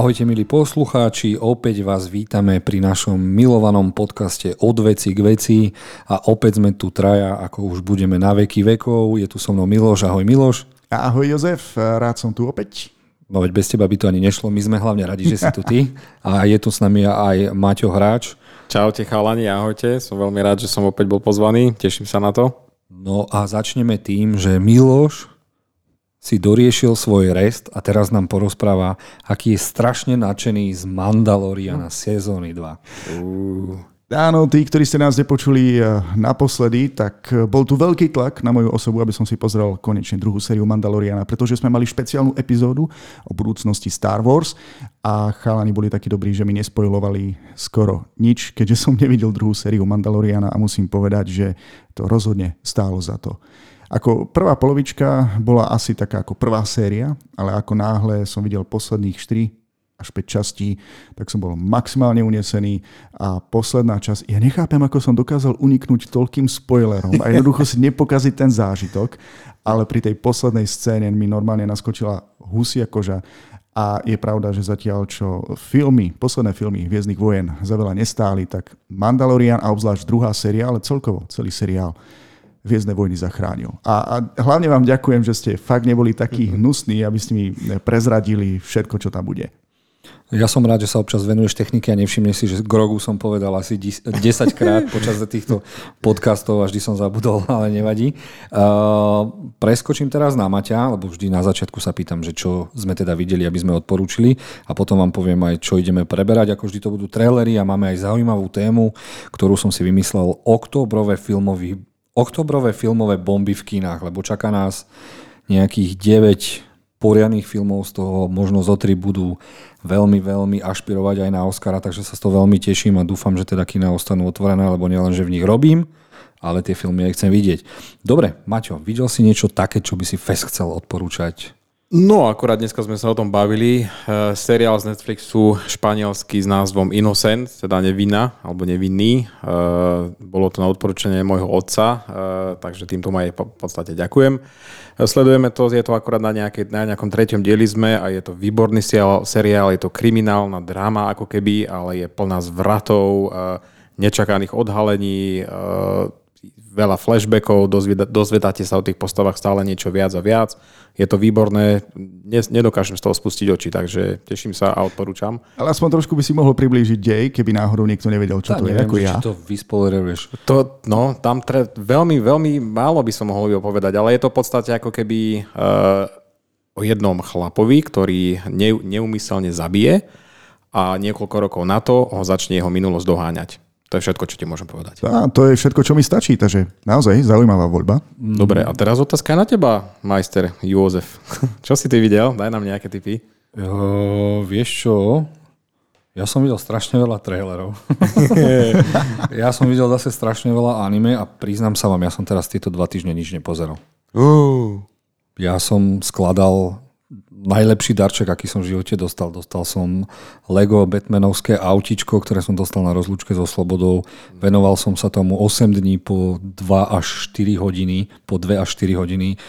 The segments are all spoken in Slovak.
Ahojte milí poslucháči, opäť vás vítame pri našom milovanom podcaste Od veci k veci a opäť sme tu traja, ako už budeme na veky vekov. Je tu so mnou Miloš, ahoj Miloš. Ahoj Jozef, rád som tu opäť. No veď bez teba by to ani nešlo, my sme hlavne radi, že si tu ty a je tu s nami aj Maťo Hráč. Čaute chalani, ahojte, som veľmi rád, že som opäť bol pozvaný, teším sa na to. No a začneme tým, že Miloš si doriešil svoj rest a teraz nám porozpráva, aký je strašne nadšený z Mandaloriana sezóny 2. Uh. Áno, tí, ktorí ste nás nepočuli eh, naposledy, tak eh, bol tu veľký tlak na moju osobu, aby som si pozrel konečne druhú sériu Mandaloriana, pretože sme mali špeciálnu epizódu o budúcnosti Star Wars a chalani boli takí dobrí, že mi nespojovali skoro nič, keďže som nevidel druhú sériu Mandaloriana a musím povedať, že to rozhodne stálo za to. Ako prvá polovička bola asi taká ako prvá séria, ale ako náhle som videl posledných 4 až 5 častí, tak som bol maximálne unesený. A posledná časť, ja nechápem, ako som dokázal uniknúť toľkým spoilerom a jednoducho si nepokaziť ten zážitok, ale pri tej poslednej scéne mi normálne naskočila husia koža. A je pravda, že zatiaľ čo filmy, posledné filmy Hviezdnych vojen za veľa nestáli, tak Mandalorian a obzvlášť druhá séria, ale celkovo celý seriál Hviezdne vojny zachránil. A, a hlavne vám ďakujem, že ste fakt neboli takí mhm. hnusní, aby ste mi prezradili všetko, čo tam bude. Ja som rád, že sa občas venuješ technike a nevšimne si, že Grogu som povedal asi 10 krát počas týchto podcastov a vždy som zabudol, ale nevadí. Uh, preskočím teraz na Maťa, lebo vždy na začiatku sa pýtam, že čo sme teda videli, aby sme odporúčili a potom vám poviem aj, čo ideme preberať. Ako vždy to budú trailery a máme aj zaujímavú tému, ktorú som si vymyslel, oktobrové filmový oktobrové filmové bomby v kinách, lebo čaká nás nejakých 9 poriadnych filmov, z toho možno zo 3 budú veľmi, veľmi ašpirovať aj na Oscara, takže sa z toho veľmi teším a dúfam, že teda kina ostanú otvorené, lebo nielen, že v nich robím, ale tie filmy aj chcem vidieť. Dobre, Maťo, videl si niečo také, čo by si fest chcel odporúčať No, akurát dneska sme sa o tom bavili. E, seriál z Netflixu španielský s názvom Innocent, teda nevinná, alebo nevinný. E, bolo to na odporúčanie môjho otca, e, takže týmto aj v podstate ďakujem. Sledujeme to, je to akurát na, nejakej, na nejakom treťom dieli sme a je to výborný seriál, je to kriminálna dráma ako keby, ale je plná zvratov, nečakaných odhalení, veľa flashbackov, dozvedáte sa o tých postavách stále niečo viac a viac. Je to výborné, nedokážem z toho spustiť oči, takže teším sa a odporúčam. Ale aspoň trošku by si mohol priblížiť dej, keby náhodou niekto nevedel, čo tá, to neviem, je, ako ja. to vyspoileruješ. To, no, tam tre, veľmi, veľmi málo by som mohol povedať, ale je to v podstate ako keby uh, o jednom chlapovi, ktorý ne, neumyselne zabije a niekoľko rokov na to ho začne jeho minulosť doháňať. To je všetko, čo ti môžem povedať. Á, to je všetko, čo mi stačí, takže naozaj zaujímavá voľba. Dobre, a teraz otázka na teba, majster Jozef. čo si ty videl? Daj nám nejaké tipy. Jo, vieš čo? Ja som videl strašne veľa trailerov. ja som videl zase strašne veľa anime a priznám sa vám, ja som teraz tieto dva týždne nič nepozeral. Uh. Ja som skladal najlepší darček, aký som v živote dostal. Dostal som Lego Batmanovské autičko, ktoré som dostal na rozlúčke so Slobodou. Venoval som sa tomu 8 dní po 2 až 4 hodiny, po 2 až 4 hodiny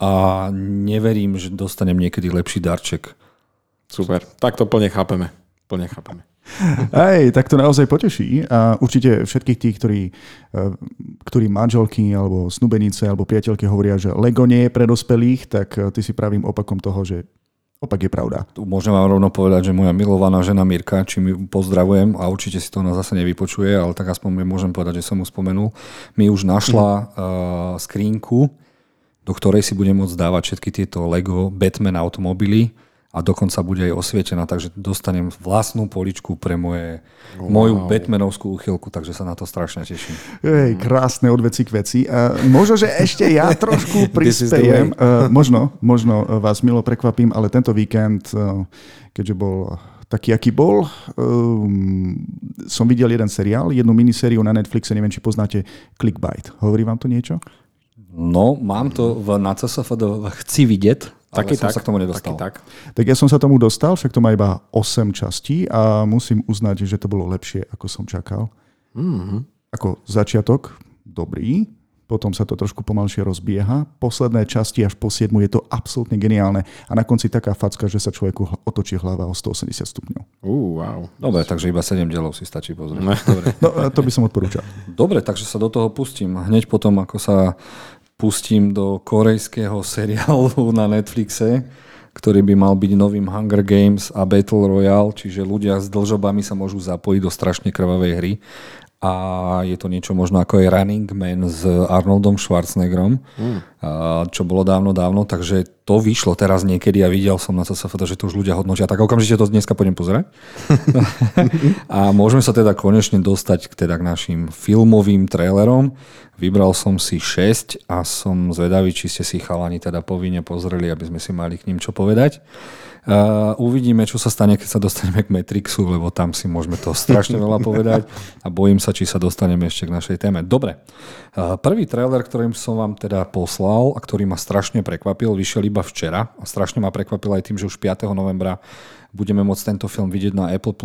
a neverím, že dostanem niekedy lepší darček. Super, tak to plne chápeme. Plne chápeme. Hej, tak to naozaj poteší a určite všetkých tých, ktorí, eh, ktorí manželky alebo snubenice alebo priateľky hovoria, že Lego nie je pre dospelých, tak eh, ty si pravým opakom toho, že opak je pravda. Tu môžem vám rovno povedať, že moja milovaná žena Mirka, či mi pozdravujem a určite si to na zase nevypočuje, ale tak aspoň môžem povedať, že som mu spomenul, mi už našla uh, skrínku, do ktorej si budem môcť dávať všetky tieto Lego Batman automobily a dokonca bude aj osvietená, takže dostanem vlastnú poličku pre moje, wow. moju Batmanovskú úchylku, takže sa na to strašne teším. Ej, krásne od veci k veci. Uh, možno, že ešte ja trošku prispejem. Uh, možno, možno vás milo prekvapím, ale tento víkend, uh, keďže bol taký, aký bol. Um, som videl jeden seriál, jednu minisériu na Netflixe, neviem, či poznáte Clickbait. Hovorí vám to niečo? No, mám to v, na CSFD, chci vidieť, Taký som tak, sa k tomu nedostal. Taký tak. tak ja som sa tomu dostal, však to má iba 8 častí a musím uznať, že to bolo lepšie, ako som čakal. Mm-hmm. Ako začiatok, dobrý, potom sa to trošku pomalšie rozbieha. Posledné časti až po 7 je to absolútne geniálne a na konci taká facka, že sa človeku otočí hlava o 180 stupňov. Uh, wow. Dobre, takže iba 7 dielov si stačí pozrieť. No. Dobre. No, to by som odporúčal. Dobre, takže sa do toho pustím. Hneď potom, ako sa pustím do korejského seriálu na Netflixe, ktorý by mal byť novým Hunger Games a Battle Royale, čiže ľudia s dlžobami sa môžu zapojiť do strašne krvavej hry a je to niečo možno ako je Running Man s Arnoldom Schwarzeneggerom, mm. čo bolo dávno, dávno, takže to vyšlo teraz niekedy a videl som na CSF, že to už ľudia hodnotia, tak okamžite to dneska pôjdem pozerať. a môžeme sa teda konečne dostať k, teda k našim filmovým trailerom. Vybral som si 6 a som zvedavý, či ste si chalani teda povinne pozreli, aby sme si mali k ním čo povedať. Uh, uvidíme, čo sa stane, keď sa dostaneme k Matrixu, lebo tam si môžeme to strašne veľa povedať a bojím sa, či sa dostaneme ešte k našej téme. Dobre, uh, prvý trailer, ktorým som vám teda poslal a ktorý ma strašne prekvapil, vyšiel iba včera a strašne ma prekvapil aj tým, že už 5. novembra budeme môcť tento film vidieť na Apple+.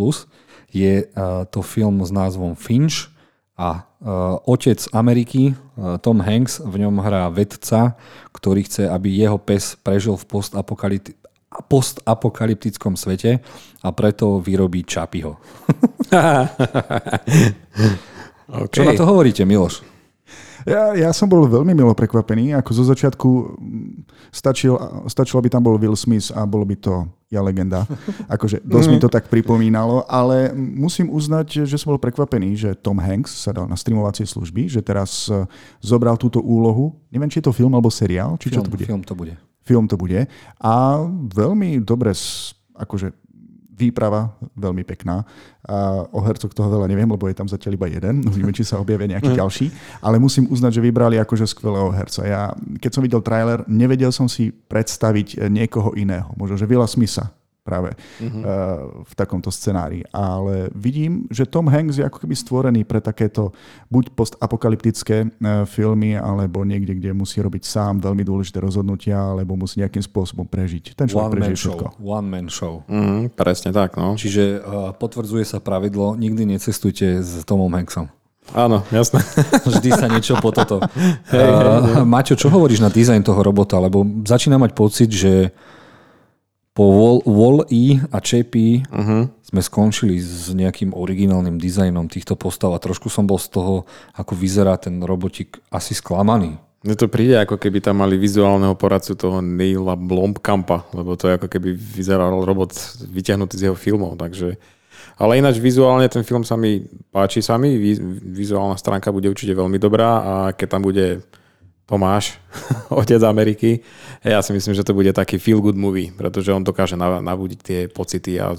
Je uh, to film s názvom Finch, a uh, otec Ameriky, uh, Tom Hanks, v ňom hrá vedca, ktorý chce, aby jeho pes prežil v postapokalypti- postapokalyptickom svete a preto vyrobí Čapiho. okay. Čo na to hovoríte, Miloš? Ja, ja som bol veľmi milo prekvapený. Ako zo začiatku stačil, stačilo, aby tam bol Will Smith a bolo by to ja legenda. Akože dosť mi to tak pripomínalo, ale musím uznať, že som bol prekvapený, že Tom Hanks sa dal na streamovacie služby, že teraz e, zobral túto úlohu. Neviem, či je to film alebo seriál, či film, čo to bude. Film to bude film to bude. A veľmi dobre, akože výprava veľmi pekná. A o hercoch toho veľa neviem, lebo je tam zatiaľ iba jeden. Uvidíme, či sa objavia nejaký mm. ďalší. Ale musím uznať, že vybrali akože skvelého herca. Ja, keď som videl trailer, nevedel som si predstaviť niekoho iného. Možno, že Vila Smitha práve uh-huh. v takomto scenári. Ale vidím, že Tom Hanks je ako keby stvorený pre takéto buď postapokalyptické eh, filmy, alebo niekde, kde musí robiť sám veľmi dôležité rozhodnutia, alebo musí nejakým spôsobom prežiť. Ten človek One prežije všetko. Show. One man show. Uh-huh, presne tak. No. Čiže uh, potvrdzuje sa pravidlo, nikdy necestujte s Tomom Hanksom. Áno, jasné. Vždy sa niečo po toto. Hey, uh, hey, hey. Maťo, čo hovoríš na dizajn toho robota? Lebo začína mať pocit, že po Wall-E a Chapey uh-huh. sme skončili s nejakým originálnym dizajnom týchto postav a trošku som bol z toho, ako vyzerá ten robotik, asi sklamaný. Mne to príde, ako keby tam mali vizuálneho poradcu toho Neila Blomkampa, lebo to je ako keby vyzeral robot vyťahnutý z jeho filmov, takže... Ale ináč vizuálne ten film sa mi páči sami, vizuálna stránka bude určite veľmi dobrá a keď tam bude Tomáš, otec Ameriky. Ja si myslím, že to bude taký feel good movie, pretože on dokáže nabudiť tie pocity a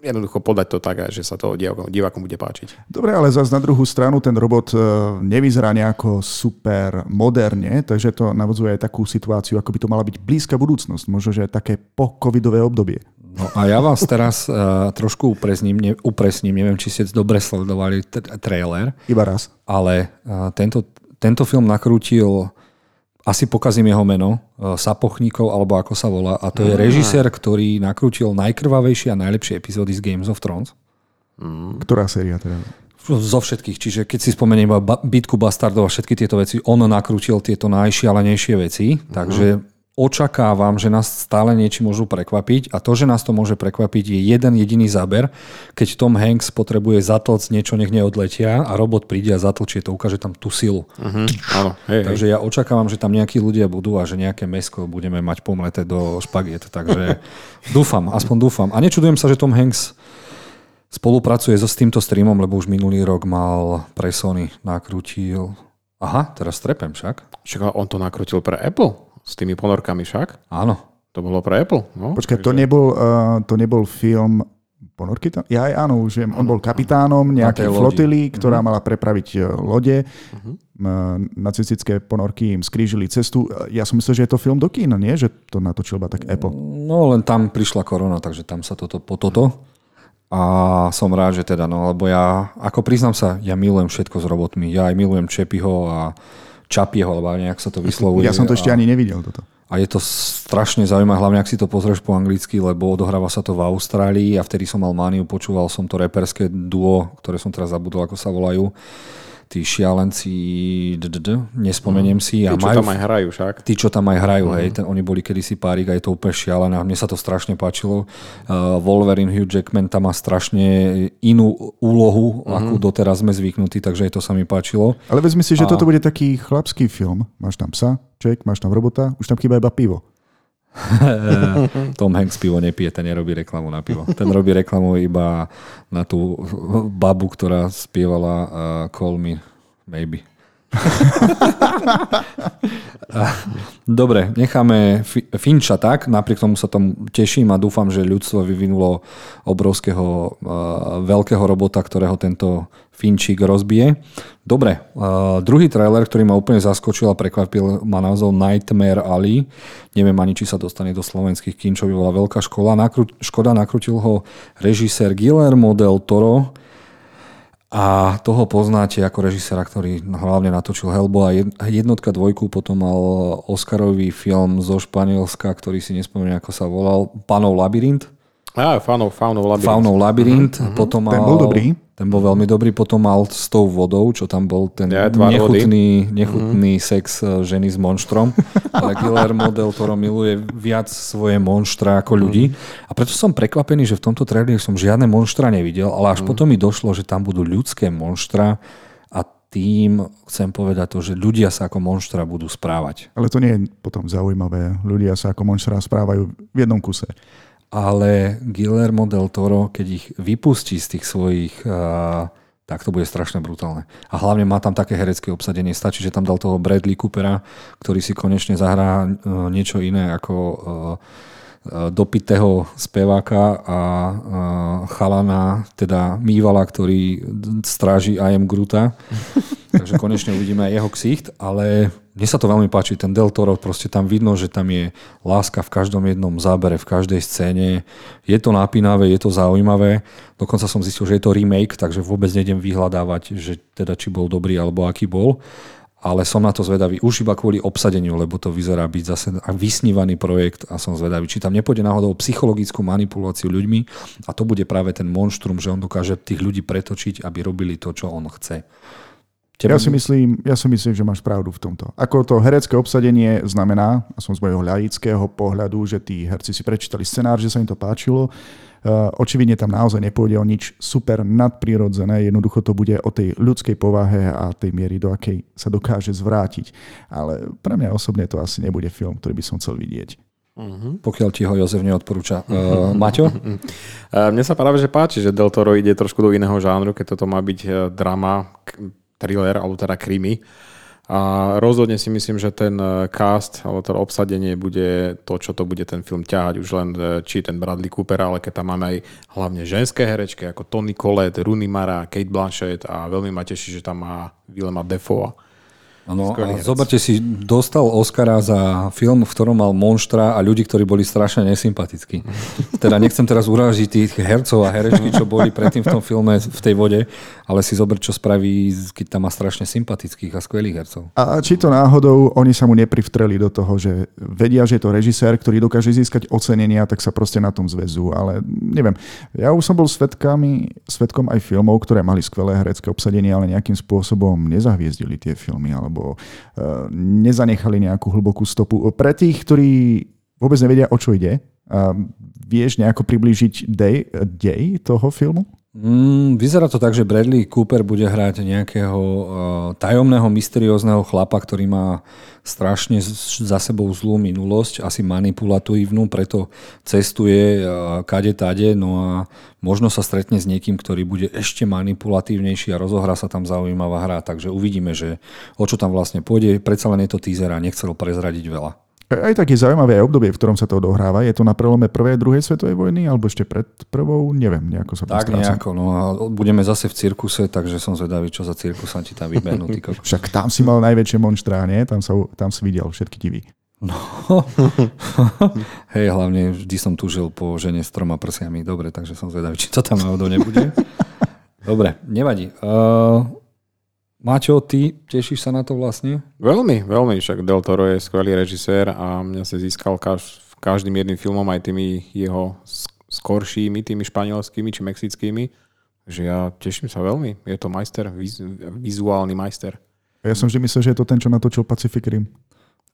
jednoducho podať to tak, že sa to divákom, divákom bude páčiť. Dobre, ale zase na druhú stranu ten robot e, nevyzerá nejako super moderne, takže to navodzuje aj takú situáciu, ako by to mala byť blízka budúcnosť, možno, že také po-covidové obdobie. No a ja vás teraz uh, trošku upresním, ne, upresním, neviem, či ste dobre sledovali t- trailer. Iba raz. Ale uh, tento tento film nakrútil, asi pokazím jeho meno, e, Sapochníkov, alebo ako sa volá, a to je režisér, ktorý nakrútil najkrvavejšie a najlepšie epizódy z Games of Thrones. Mm. Ktorá séria teda? Zo všetkých, čiže keď si spomeniem iba bitku bastardov a všetky tieto veci, on nakrútil tieto najšialenejšie veci, mm. takže očakávam, že nás stále niečím môžu prekvapiť a to, že nás to môže prekvapiť, je jeden jediný záber, keď Tom Hanks potrebuje zatlc niečo, nech neodletia a robot príde a zatlčie to, ukáže tam tú silu. Uh-huh. Áno, hej, takže hej. ja očakávam, že tam nejakí ľudia budú a že nejaké mesko budeme mať pomleté do špagiet. Takže dúfam, aspoň dúfam. A nečudujem sa, že Tom Hanks spolupracuje so s týmto streamom, lebo už minulý rok mal pre Sony nakrútil Aha, teraz trepem však. Však on to nakrutil pre Apple? S tými ponorkami však? Áno. To bolo pre Apple? No, Počkaj, takže... to, nebol, uh, to nebol film ponorky tam? Ja aj áno, už viem. On bol kapitánom nejakej flotily, ktorá uh-huh. mala prepraviť e, lode. Uh-huh. Nacistické ponorky im skrížili cestu. Ja som myslel, že je to film do kín, nie? Že to natočil iba tak Apple. No len tam prišla korona, takže tam sa toto po toto. A som rád, že teda, no, lebo ja, ako priznám sa, ja milujem všetko s robotmi. Ja aj milujem Čepiho a Čapieho, alebo nejak sa to vyslovuje. Ja som to ešte a, ani nevidel toto. A je to strašne zaujímavé, hlavne ak si to pozrieš po anglicky, lebo odohráva sa to v Austrálii a vtedy som mal mániu, počúval som to reperské duo, ktoré som teraz zabudol, ako sa volajú. Tí šialenci, nespomeniem si. A tí, čo tam aj hrajú však. Tí, čo tam aj hrajú, mm. hej, ten, oni boli kedysi párik a je to úplne šialené a mne sa to strašne páčilo. Uh, Wolverine Hugh Jackman tam má strašne inú úlohu, mm. akú doteraz sme zvyknutí, takže aj to sa mi páčilo. Ale vezmi si, že a... toto bude taký chlapský film. Máš tam psa, ček, máš tam robota, už tam chýba iba pivo. Tom Hanks pivo nepije, ten nerobí reklamu na pivo. Ten robí reklamu iba na tú babu, ktorá spievala uh, Call Me Maybe. Dobre, necháme Finča tak, napriek tomu sa tomu teším a dúfam, že ľudstvo vyvinulo obrovského, uh, veľkého robota, ktorého tento Finčík rozbije. Dobre, uh, druhý trailer, ktorý ma úplne zaskočil a prekvapil, má názov Nightmare Ali. Neviem ani, či sa dostane do slovenských kín, čo by bola veľká škola. Nakru- škoda, nakrutil ho režisér Guillermo del Toro, a toho poznáte ako režisera, ktorý hlavne natočil Hellboy a jednotka dvojku, potom mal Oscarový film zo Španielska, ktorý si nespomínam, ako sa volal, Panov labyrint. Á, Faunov, Faunov labyrint. Faunov labyrint. Uh-huh. Potom mal, ten bol dobrý. Ten bol veľmi dobrý. Potom mal s tou vodou, čo tam bol ten ja, nechutný, nechutný uh-huh. sex e, ženy s monštrom. Ale Guillermo del Toro miluje viac svoje monštra ako ľudí. Uh-huh. A preto som prekvapený, že v tomto traileri som žiadne monštra nevidel, ale až uh-huh. potom mi došlo, že tam budú ľudské monštra a tým chcem povedať to, že ľudia sa ako monštra budú správať. Ale to nie je potom zaujímavé. Ľudia sa ako monštra správajú v jednom kuse ale Guillermo del Toro, keď ich vypustí z tých svojich, tak to bude strašne brutálne. A hlavne má tam také herecké obsadenie. Stačí, že tam dal toho Bradley Coopera, ktorý si konečne zahrá niečo iné ako dopitého speváka a chalana, teda Mývala, ktorý stráži I am Gruta. Takže konečne uvidíme aj jeho ksicht, ale mne sa to veľmi páči, ten Del Toro, proste tam vidno, že tam je láska v každom jednom zábere, v každej scéne. Je to napínavé, je to zaujímavé. Dokonca som zistil, že je to remake, takže vôbec nejdem vyhľadávať, že teda či bol dobrý alebo aký bol ale som na to zvedavý už iba kvôli obsadeniu, lebo to vyzerá byť zase vysnívaný projekt a som zvedavý, či tam nepôjde náhodou psychologickú manipuláciu ľuďmi a to bude práve ten monštrum, že on dokáže tých ľudí pretočiť, aby robili to, čo on chce. Tebe... Ja, si myslím, ja si myslím, že máš pravdu v tomto. Ako to herecké obsadenie znamená, a som z mojho ľaického pohľadu, že tí herci si prečítali scenár, že sa im to páčilo, Eh, očividne tam naozaj nepôjde o nič super nadprirodzené, jednoducho to bude o tej ľudskej povahe a tej miery, do akej sa dokáže zvrátiť. Ale pre mňa osobne to asi nebude film, ktorý by som chcel vidieť. Uh-huh. Pokiaľ ti ho Jozef neodporúča. Uh, Maťo? Uh, mne sa práve že páči, že Del Toro ide trošku do iného žánru, keď toto má byť drama, thriller, alebo teda krimi. A rozhodne si myslím, že ten e, cast, alebo to obsadenie bude to, čo to bude ten film ťahať. Už len e, či ten Bradley Cooper, ale keď tam máme aj hlavne ženské herečky, ako Tony Collette, Rooney Mara, Kate Blanchett a veľmi ma teší, že tam má Willema Defoe Ano, a zoberte si, dostal Oscara za film, v ktorom mal monštra a ľudí, ktorí boli strašne nesympatickí. Teda nechcem teraz uražiť tých hercov a herečky, čo boli predtým v tom filme v tej vode, ale si zober, čo spraví, keď tam má strašne sympatických a skvelých hercov. A či to náhodou oni sa mu neprivtreli do toho, že vedia, že je to režisér, ktorý dokáže získať ocenenia, tak sa proste na tom zväzú. Ale neviem, ja už som bol svetkami, svetkom aj filmov, ktoré mali skvelé herecké obsadenie, ale nejakým spôsobom nezahviezdili tie filmy alebo alebo uh, nezanechali nejakú hlbokú stopu. Pre tých, ktorí vôbec nevedia, o čo ide, uh, vieš nejako priblížiť dej, dej toho filmu? Mm, vyzerá to tak, že Bradley Cooper bude hrať nejakého uh, tajomného, mysteriózneho chlapa, ktorý má strašne za sebou zlú minulosť, asi manipulatívnu, preto cestuje uh, kade tade, no a možno sa stretne s niekým, ktorý bude ešte manipulatívnejší a rozohrá sa tam zaujímavá hra, takže uvidíme, že o čo tam vlastne pôjde. Predsa len je to teaser a nechcel prezradiť veľa. Aj také zaujímavé aj obdobie, v ktorom sa to odohráva. Je to na prelome prvej a druhej svetovej vojny, alebo ešte pred prvou? Neviem, nejako sa Tak stráca. nejako, no a budeme zase v cirkuse, takže som zvedavý, čo za cirkusanti tam vybehnú. Však tam si mal najväčšie monštrá, nie? Tam, sa, tam si videl všetky divy. No, hej, hlavne vždy som tužil po žene s troma prsiami. Dobre, takže som zvedavý, či to tam náhodou nebude. Dobre, nevadí. Uh, Maťo, ty tešíš sa na to vlastne? Veľmi, veľmi. Však Del Toro je skvelý režisér a mňa sa získal kaž, každým jedným filmom aj tými jeho skoršími, tými španielskými či mexickými. že ja teším sa veľmi. Je to majster, viz, vizuálny majster. Ja som vždy myslel, že je to ten, čo natočil Pacific Rim.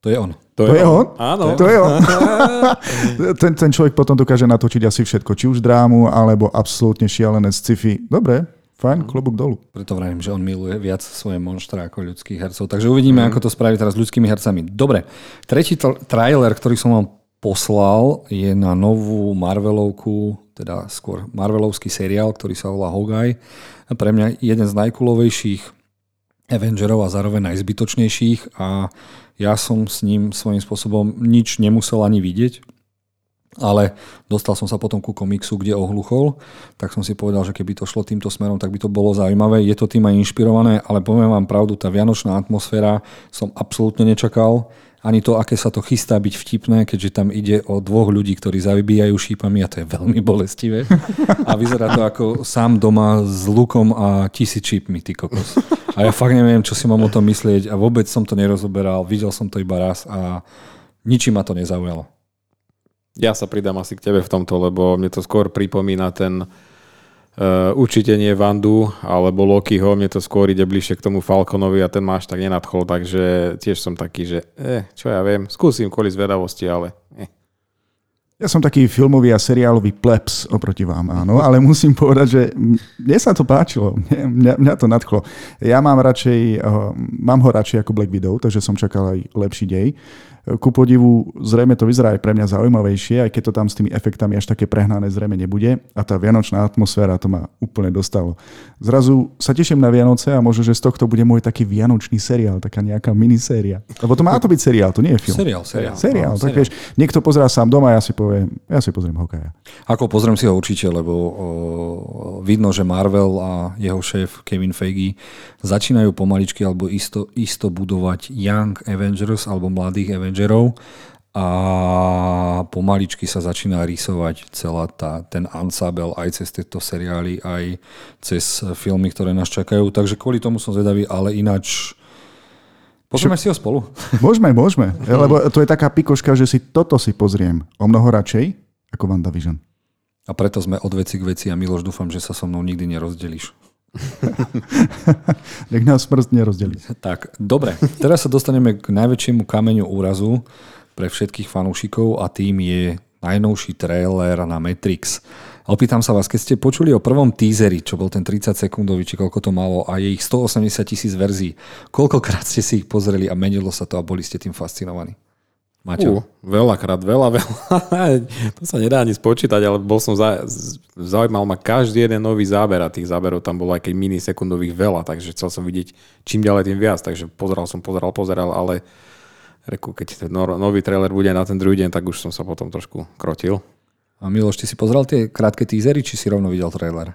To je on. To, to je on? on? Áno. To je on. ten, ten človek potom dokáže natočiť asi všetko, či už drámu, alebo absolútne šialené sci-fi. Dobre, fajn, klobúk dolu. Preto vravím, že on miluje viac svoje monštra ako ľudských hercov. Takže uvidíme, mm. ako to spraví teraz s ľudskými hercami. Dobre, tretí t- trailer, ktorý som vám poslal, je na novú Marvelovku, teda skôr Marvelovský seriál, ktorý sa volá Hogaj. Pre mňa jeden z najkulovejších Avengerov a zároveň najzbytočnejších a ja som s ním svojím spôsobom nič nemusel ani vidieť, ale dostal som sa potom ku komiksu, kde ohluchol, tak som si povedal, že keby to šlo týmto smerom, tak by to bolo zaujímavé. Je to tým aj inšpirované, ale poviem vám pravdu, tá vianočná atmosféra som absolútne nečakal ani to, aké sa to chystá byť vtipné, keďže tam ide o dvoch ľudí, ktorí zavybíjajú šípami a to je veľmi bolestivé. A vyzerá to ako sám doma s lukom a tisíc šípmi, ty kokos. A ja fakt neviem, čo si mám o tom myslieť a vôbec som to nerozoberal, videl som to iba raz a ničím ma to nezaujalo. Ja sa pridám asi k tebe v tomto, lebo mne to skôr pripomína ten Uh, určite nie Vandu alebo Lokiho, mne to skôr ide bližšie k tomu Falconovi a ten máš tak nenadchol, takže tiež som taký, že eh, čo ja viem, skúsim kvôli zvedavosti, ale eh. Ja som taký filmový a seriálový plebs oproti vám, áno, ale musím povedať, že mne sa to páčilo, mňa, mňa to nadchlo. Ja mám radšej, uh, mám ho radšej ako Black Widow, takže som čakal aj lepší dej. Ku podivu, zrejme to vyzerá aj pre mňa zaujímavejšie, aj keď to tam s tými efektami až také prehnané zrejme nebude. A tá vianočná atmosféra to ma úplne dostalo. Zrazu sa teším na Vianoce a možno, že z tohto bude môj taký vianočný seriál, taká nejaká miniséria. Lebo to má to byť seriál, to nie je film. Seriál, seriál. Seriál, no, tak seriál. vieš, niekto pozerá sám doma a ja si poviem, ja si pozriem hokeja. Ako pozriem si ho určite, lebo o, vidno, že Marvel a jeho šéf Kevin Feige začínajú pomaličky alebo isto, isto budovať Young Avengers alebo mladých Avengers Avengerov a pomaličky sa začína rysovať celá tá, ten ensemble aj cez tieto seriály, aj cez filmy, ktoré nás čakajú. Takže kvôli tomu som zvedavý, ale ináč Pozrieme si ho spolu. Môžeme, môžeme. Lebo to je taká pikoška, že si toto si pozriem o mnoho radšej ako WandaVision. A preto sme od veci k veci a Miloš, dúfam, že sa so mnou nikdy nerozdelíš. Nech nás prst nerozdelí. Tak, dobre. Teraz sa dostaneme k najväčšiemu kameňu úrazu pre všetkých fanúšikov a tým je najnovší trailer na Matrix. Opýtam sa vás, keď ste počuli o prvom teaseri, čo bol ten 30 sekundový, či koľko to malo, a je ich 180 tisíc verzií, koľkokrát ste si ich pozreli a menilo sa to a boli ste tým fascinovaní? Maťo? Uh, veľakrát, veľa, veľa. to sa nedá ani spočítať, ale bol som za, zaujímal ma každý jeden nový záber a tých záberov tam bolo aj keď minisekundových veľa, takže chcel som vidieť čím ďalej tým viac, takže pozeral som, pozeral, pozeral, ale reku, keď ten nový trailer bude na ten druhý deň, tak už som sa potom trošku krotil. A Miloš, ty si pozeral tie krátke teasery, či si rovno videl trailer?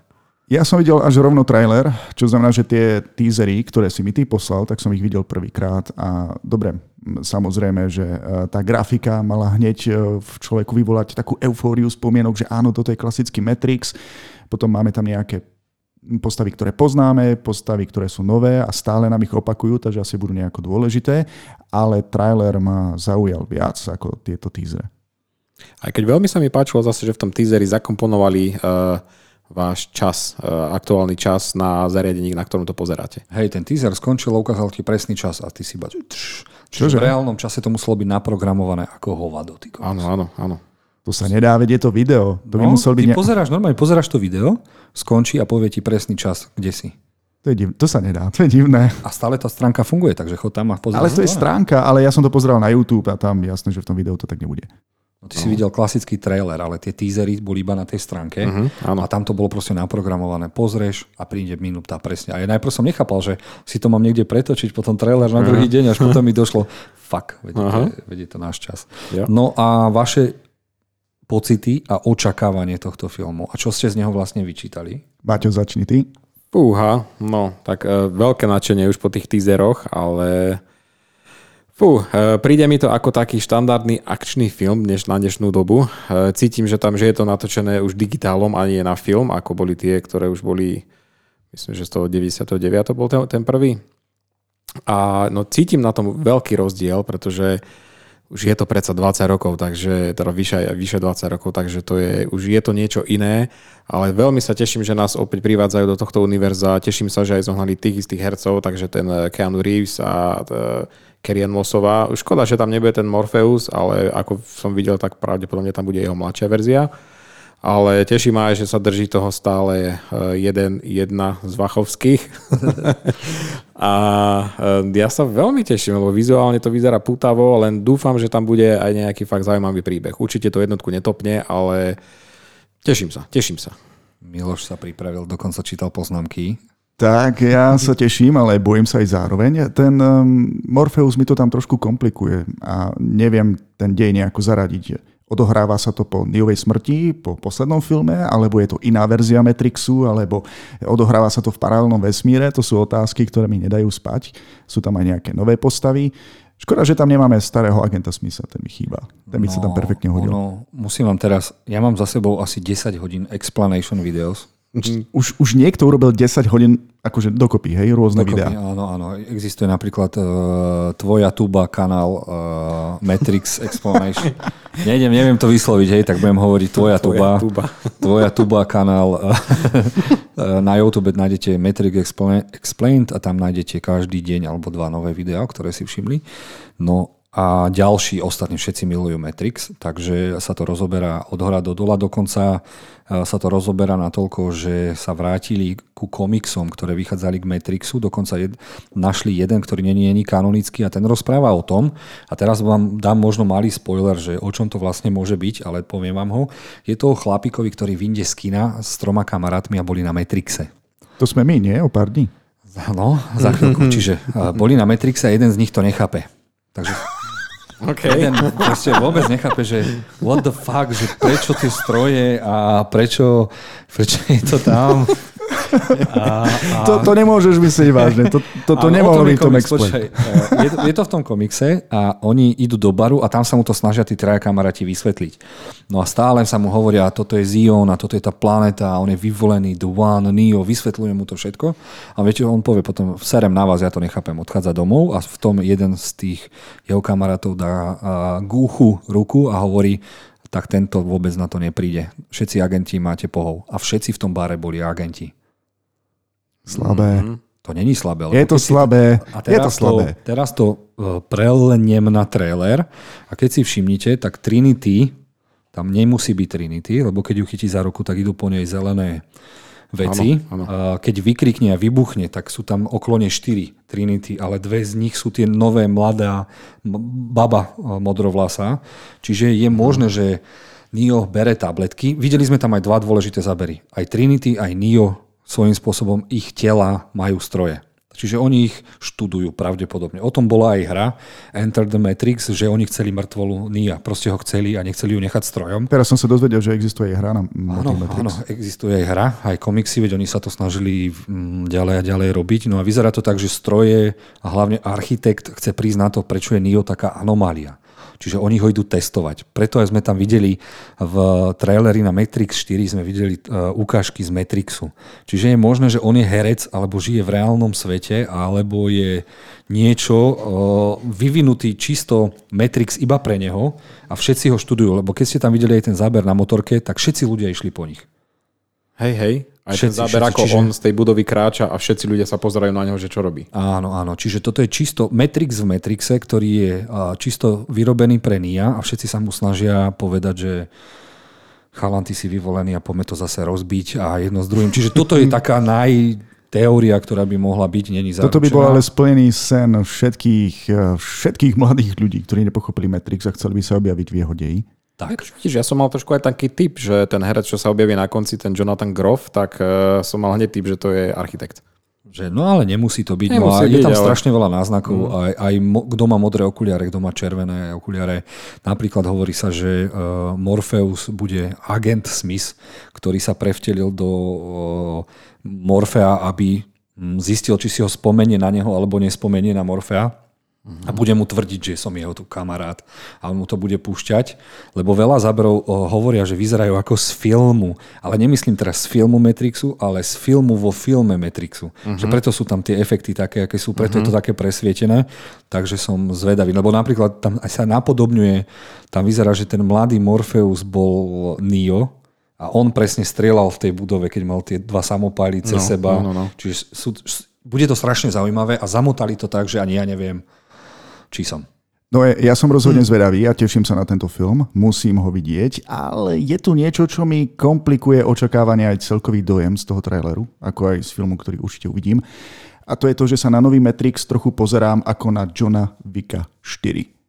Ja som videl až rovno trailer, čo znamená, že tie teasery, ktoré si mi ty poslal, tak som ich videl prvýkrát a dobre, samozrejme, že e, tá grafika mala hneď e, v človeku vyvolať takú eufóriu spomienok, že áno, toto je klasický Matrix, potom máme tam nejaké postavy, ktoré poznáme, postavy, ktoré sú nové a stále nám ich opakujú, takže asi budú nejako dôležité, ale trailer ma zaujal viac ako tieto teasery. Aj keď veľmi sa mi páčilo zase, že v tom teaseri zakomponovali uh váš čas, e, aktuálny čas na zariadení, na ktorom to pozeráte. Hej, ten teaser skončil, ukázal ti presný čas a ty si bač... Čiže v reálnom čase to muselo byť naprogramované ako hovado. Ty áno, áno, áno. To sa nedá, veď je to video. To no, by musel byť ty ne... pozeráš, normálne pozeráš to video, skončí a povie ti presný čas, kde si. To, je div... to sa nedá, to je divné. A stále tá stránka funguje, takže chod tam a pozeraj. Ale to je stránka, ale ja som to pozeral na YouTube a tam jasné, že v tom videu to tak nebude. No, ty no. si videl klasický trailer, ale tie teasery boli iba na tej stránke uh-huh, a tam to bolo proste naprogramované. Pozrieš a príde minúta presne. A ja najprv som nechápal, že si to mám niekde pretočiť, potom trailer na druhý uh-huh. deň, až potom mi došlo, fuck, vedie, uh-huh. to, vedie to náš čas. Yeah. No a vaše pocity a očakávanie tohto filmu. A čo ste z neho vlastne vyčítali? Baťo, začni ty. Fúha, no, tak uh, veľké nadšenie už po tých teaseroch, ale Fú, e, príde mi to ako taký štandardný akčný film dneš, na dnešnú dobu. E, cítim, že tam, že je to natočené už digitálom a nie na film, ako boli tie, ktoré už boli, myslím, že z toho 99. bol ten, ten prvý. A no, cítim na tom veľký rozdiel, pretože už je to predsa 20 rokov, takže teda vyše, vyše 20 rokov, takže to je, už je to niečo iné, ale veľmi sa teším, že nás opäť privádzajú do tohto univerza, teším sa, že aj zohnali tých istých hercov, takže ten eh, Keanu Reeves a Kerrian eh, Mossová. Škoda, že tam nebude ten Morpheus, ale ako som videl, tak pravdepodobne tam bude jeho mladšia verzia ale teší ma aj, že sa drží toho stále eh, jeden, jedna z Vachovských. a eh, ja sa veľmi teším, lebo vizuálne to vyzerá putavo, len dúfam, že tam bude aj nejaký fakt zaujímavý príbeh. Určite to jednotku netopne, ale teším sa, teším sa. Miloš sa pripravil, dokonca čítal poznámky. Tak, ja sa teším, ale bojím sa aj zároveň. Ten um, Morpheus mi to tam trošku komplikuje a neviem ten dej nejako zaradiť. Odohráva sa to po Neovej smrti, po poslednom filme, alebo je to iná verzia Matrixu, alebo odohráva sa to v paralelnom vesmíre, to sú otázky, ktoré mi nedajú spať. Sú tam aj nejaké nové postavy. Škoda, že tam nemáme starého agenta Smitha, ten mi chýba. Ten mi no, sa tam no, perfektne hodil. No, musím vám teraz, ja mám za sebou asi 10 hodín explanation videos. Už, už niekto urobil 10 hodín akože dokopy, hej, rôzne dokopy, videá. Áno, áno. Existuje napríklad uh, Tvoja tuba kanál uh, Matrix Explanation. Nejdem, neviem to vysloviť, hej, tak budem hovoriť Tvoja, tvoja tuba. tuba. Tvoja tuba kanál. Uh, na YouTube nájdete Matrix Explained a tam nájdete každý deň alebo dva nové videá, ktoré si všimli. No a ďalší, ostatní všetci milujú Matrix, takže sa to rozoberá od hora do dola. Dokonca e, sa to rozoberá natoľko, že sa vrátili ku komiksom, ktoré vychádzali k Matrixu. Dokonca jed, našli jeden, ktorý není, není kanonický a ten rozpráva o tom. A teraz vám dám možno malý spoiler, že o čom to vlastne môže byť, ale poviem vám ho. Je to o chlapíkovi, ktorý vyjde z kina s troma kamarátmi a boli na Matrixe. To sme my, nie? O pár dní. No, za chvíľku. Čiže e, boli na Matrixe a jeden z nich to nechápe. Takže Okay. Jeden proste vôbec nechápe, že what the fuck, že prečo tie stroje a prečo, prečo je to tam. A, a... To, to nemôžeš myslieť vážne. To, to, to nemohlo byť tom počkaj, je, to, je to v tom komikse a oni idú do baru a tam sa mu to snažia tí traja kamaráti vysvetliť. No a stále sa mu hovoria, toto je Zion a toto je tá planéta a on je vyvolený, The One, Neo, vysvetľuje mu to všetko. A viete, on povie potom, serem na vás, ja to nechápem, odchádza domov a v tom jeden z tých jeho kamarátov dá gúchu ruku a hovorí, tak tento vôbec na to nepríde. Všetci agenti máte pohov. A všetci v tom bare boli agenti. Slabé. Mm-hmm. To není slabé. Je to slabé. a teraz je to slabé. To, teraz to e, preleniem na trailer a keď si všimnite, tak Trinity, tam nemusí byť Trinity, lebo keď ju chytí za ruku, tak idú po nej zelené veci. Ano, ano. Keď vykrikne a vybuchne, tak sú tam oklone 4 Trinity, ale dve z nich sú tie nové mladá baba e, modrovlasa. Čiže je možné, že Nio bere tabletky. Videli sme tam aj dva dôležité zabery. Aj Trinity, aj Nio svojím spôsobom ich tela majú stroje. Čiže oni ich študujú pravdepodobne. O tom bola aj hra Enter the Matrix, že oni chceli mŕtvolu Nia. Proste ho chceli a nechceli ju nechať strojom. Teraz som sa dozvedel, že existuje aj hra na áno, Matrix. Áno, existuje aj hra, aj komiksy, veď oni sa to snažili mm, ďalej a ďalej robiť. No a vyzerá to tak, že stroje a hlavne architekt chce prísť na to, prečo je Nio taká anomália. Čiže oni ho idú testovať. Preto aj sme tam videli v traileri na Matrix 4 sme videli uh, ukážky z Matrixu. Čiže je možné, že on je herec alebo žije v reálnom svete alebo je niečo uh, vyvinutý čisto Matrix iba pre neho a všetci ho študujú. Lebo keď ste tam videli aj ten záber na motorke, tak všetci ľudia išli po nich. Hej, hej. Aj všetci, ten záber, všetci, ako čiže... on z tej budovy kráča a všetci ľudia sa pozerajú na neho, že čo robí. Áno, áno. Čiže toto je čisto Matrix v Matrixe, ktorý je čisto vyrobený pre Nia a všetci sa mu snažia povedať, že chalan, ty si vyvolený a poďme to zase rozbiť a jedno s druhým. Čiže toto je taká naj teória, ktorá by mohla byť, není zaručená. Toto by bol ale splnený sen všetkých, všetkých mladých ľudí, ktorí nepochopili Matrix a chceli by sa objaviť v jeho deji. Tak. Vidíš, ja som mal trošku aj taký typ, že ten herec, čo sa objaví na konci, ten Jonathan Groff, tak uh, som mal hneď typ, že to je architekt. Že, no ale nemusí to byť. No nemusí no, a je tam ale... strašne veľa náznakov. Mm. Aj, aj mo, kto má modré okuliare, kto má červené okuliare. Napríklad hovorí sa, že uh, Morpheus bude agent Smith, ktorý sa prevtelil do uh, Morfea, aby hm, zistil, či si ho spomenie na neho alebo nespomenie na Morfea. A bude mu tvrdiť, že som jeho tu kamarát a on mu to bude púšťať, lebo veľa záberov hovoria, že vyzerajú ako z filmu, ale nemyslím teraz z filmu Matrixu, ale z filmu vo filme Matrixu. Uh-huh. Že preto sú tam tie efekty také, aké sú, preto uh-huh. je to také presvietené, takže som zvedavý. Lebo napríklad tam aj sa napodobňuje, tam vyzerá, že ten mladý Morpheus bol Neo, a on presne strieľal v tej budove, keď mal tie dva samopály cez no, seba. No, no, no. Čiže sú, bude to strašne zaujímavé a zamotali to tak, že ani ja neviem, či som. No ja som rozhodne zvedavý a teším sa na tento film, musím ho vidieť, ale je tu niečo, čo mi komplikuje očakávanie aj celkový dojem z toho traileru, ako aj z filmu, ktorý určite uvidím. A to je to, že sa na nový Matrix trochu pozerám ako na Johna Vicka 4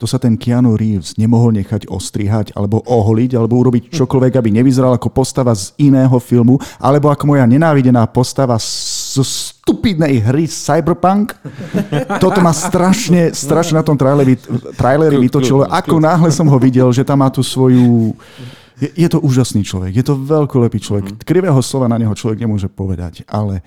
to sa ten Keanu Reeves nemohol nechať ostrihať alebo oholiť alebo urobiť čokoľvek, aby nevyzeral ako postava z iného filmu alebo ako moja nenávidená postava zo stupidnej hry Cyberpunk. Toto ma strašne, strašne na tom traileri, traileri vytočilo. Ako náhle som ho videl, že tam má tú svoju... Je, je to úžasný človek, je to veľkolepý človek. Mhm. Krivého slova na neho človek nemôže povedať, ale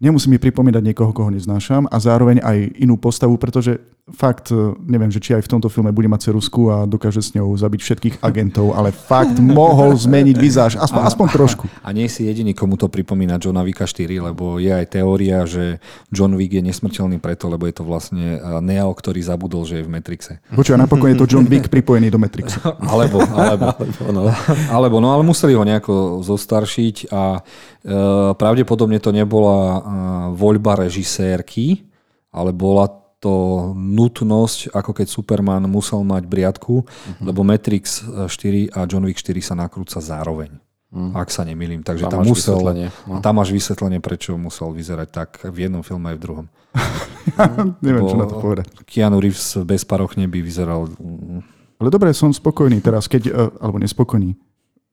nemusí mi pripomínať niekoho, koho neznášam a zároveň aj inú postavu, pretože fakt, e, neviem, že či aj v tomto filme bude mať cerusku a dokáže s ňou zabiť všetkých agentov, ale fakt mohol zmeniť vizáž, aspoň, a, aspoň trošku. A nie si jediný, komu to pripomína Johna Vicka 4, lebo je aj teória, že John Wick je nesmrteľný preto, lebo je to vlastne e, Neo, ktorý zabudol, že je v Matrixe. Počuj, napokon je to John Wick pripojený do Matrixa. alebo, alebo, alebo, no. alebo, no, ale museli ho nejako zostaršiť a e, pravdepodobne to nebola e, voľba režisérky, ale bola to nutnosť, ako keď Superman musel mať briadku, uh-huh. lebo Matrix 4 a John Wick 4 sa nakrúca zároveň. Uh-huh. Ak sa nemýlim. Takže tam, tam musel, no. tam máš vysvetlenie, prečo musel vyzerať tak v jednom filme aj v druhom. Neviem, čo na to povedať. Keanu Reeves bez parochne by vyzeral... Ale dobre, som spokojný teraz, keď... E, alebo nespokojný.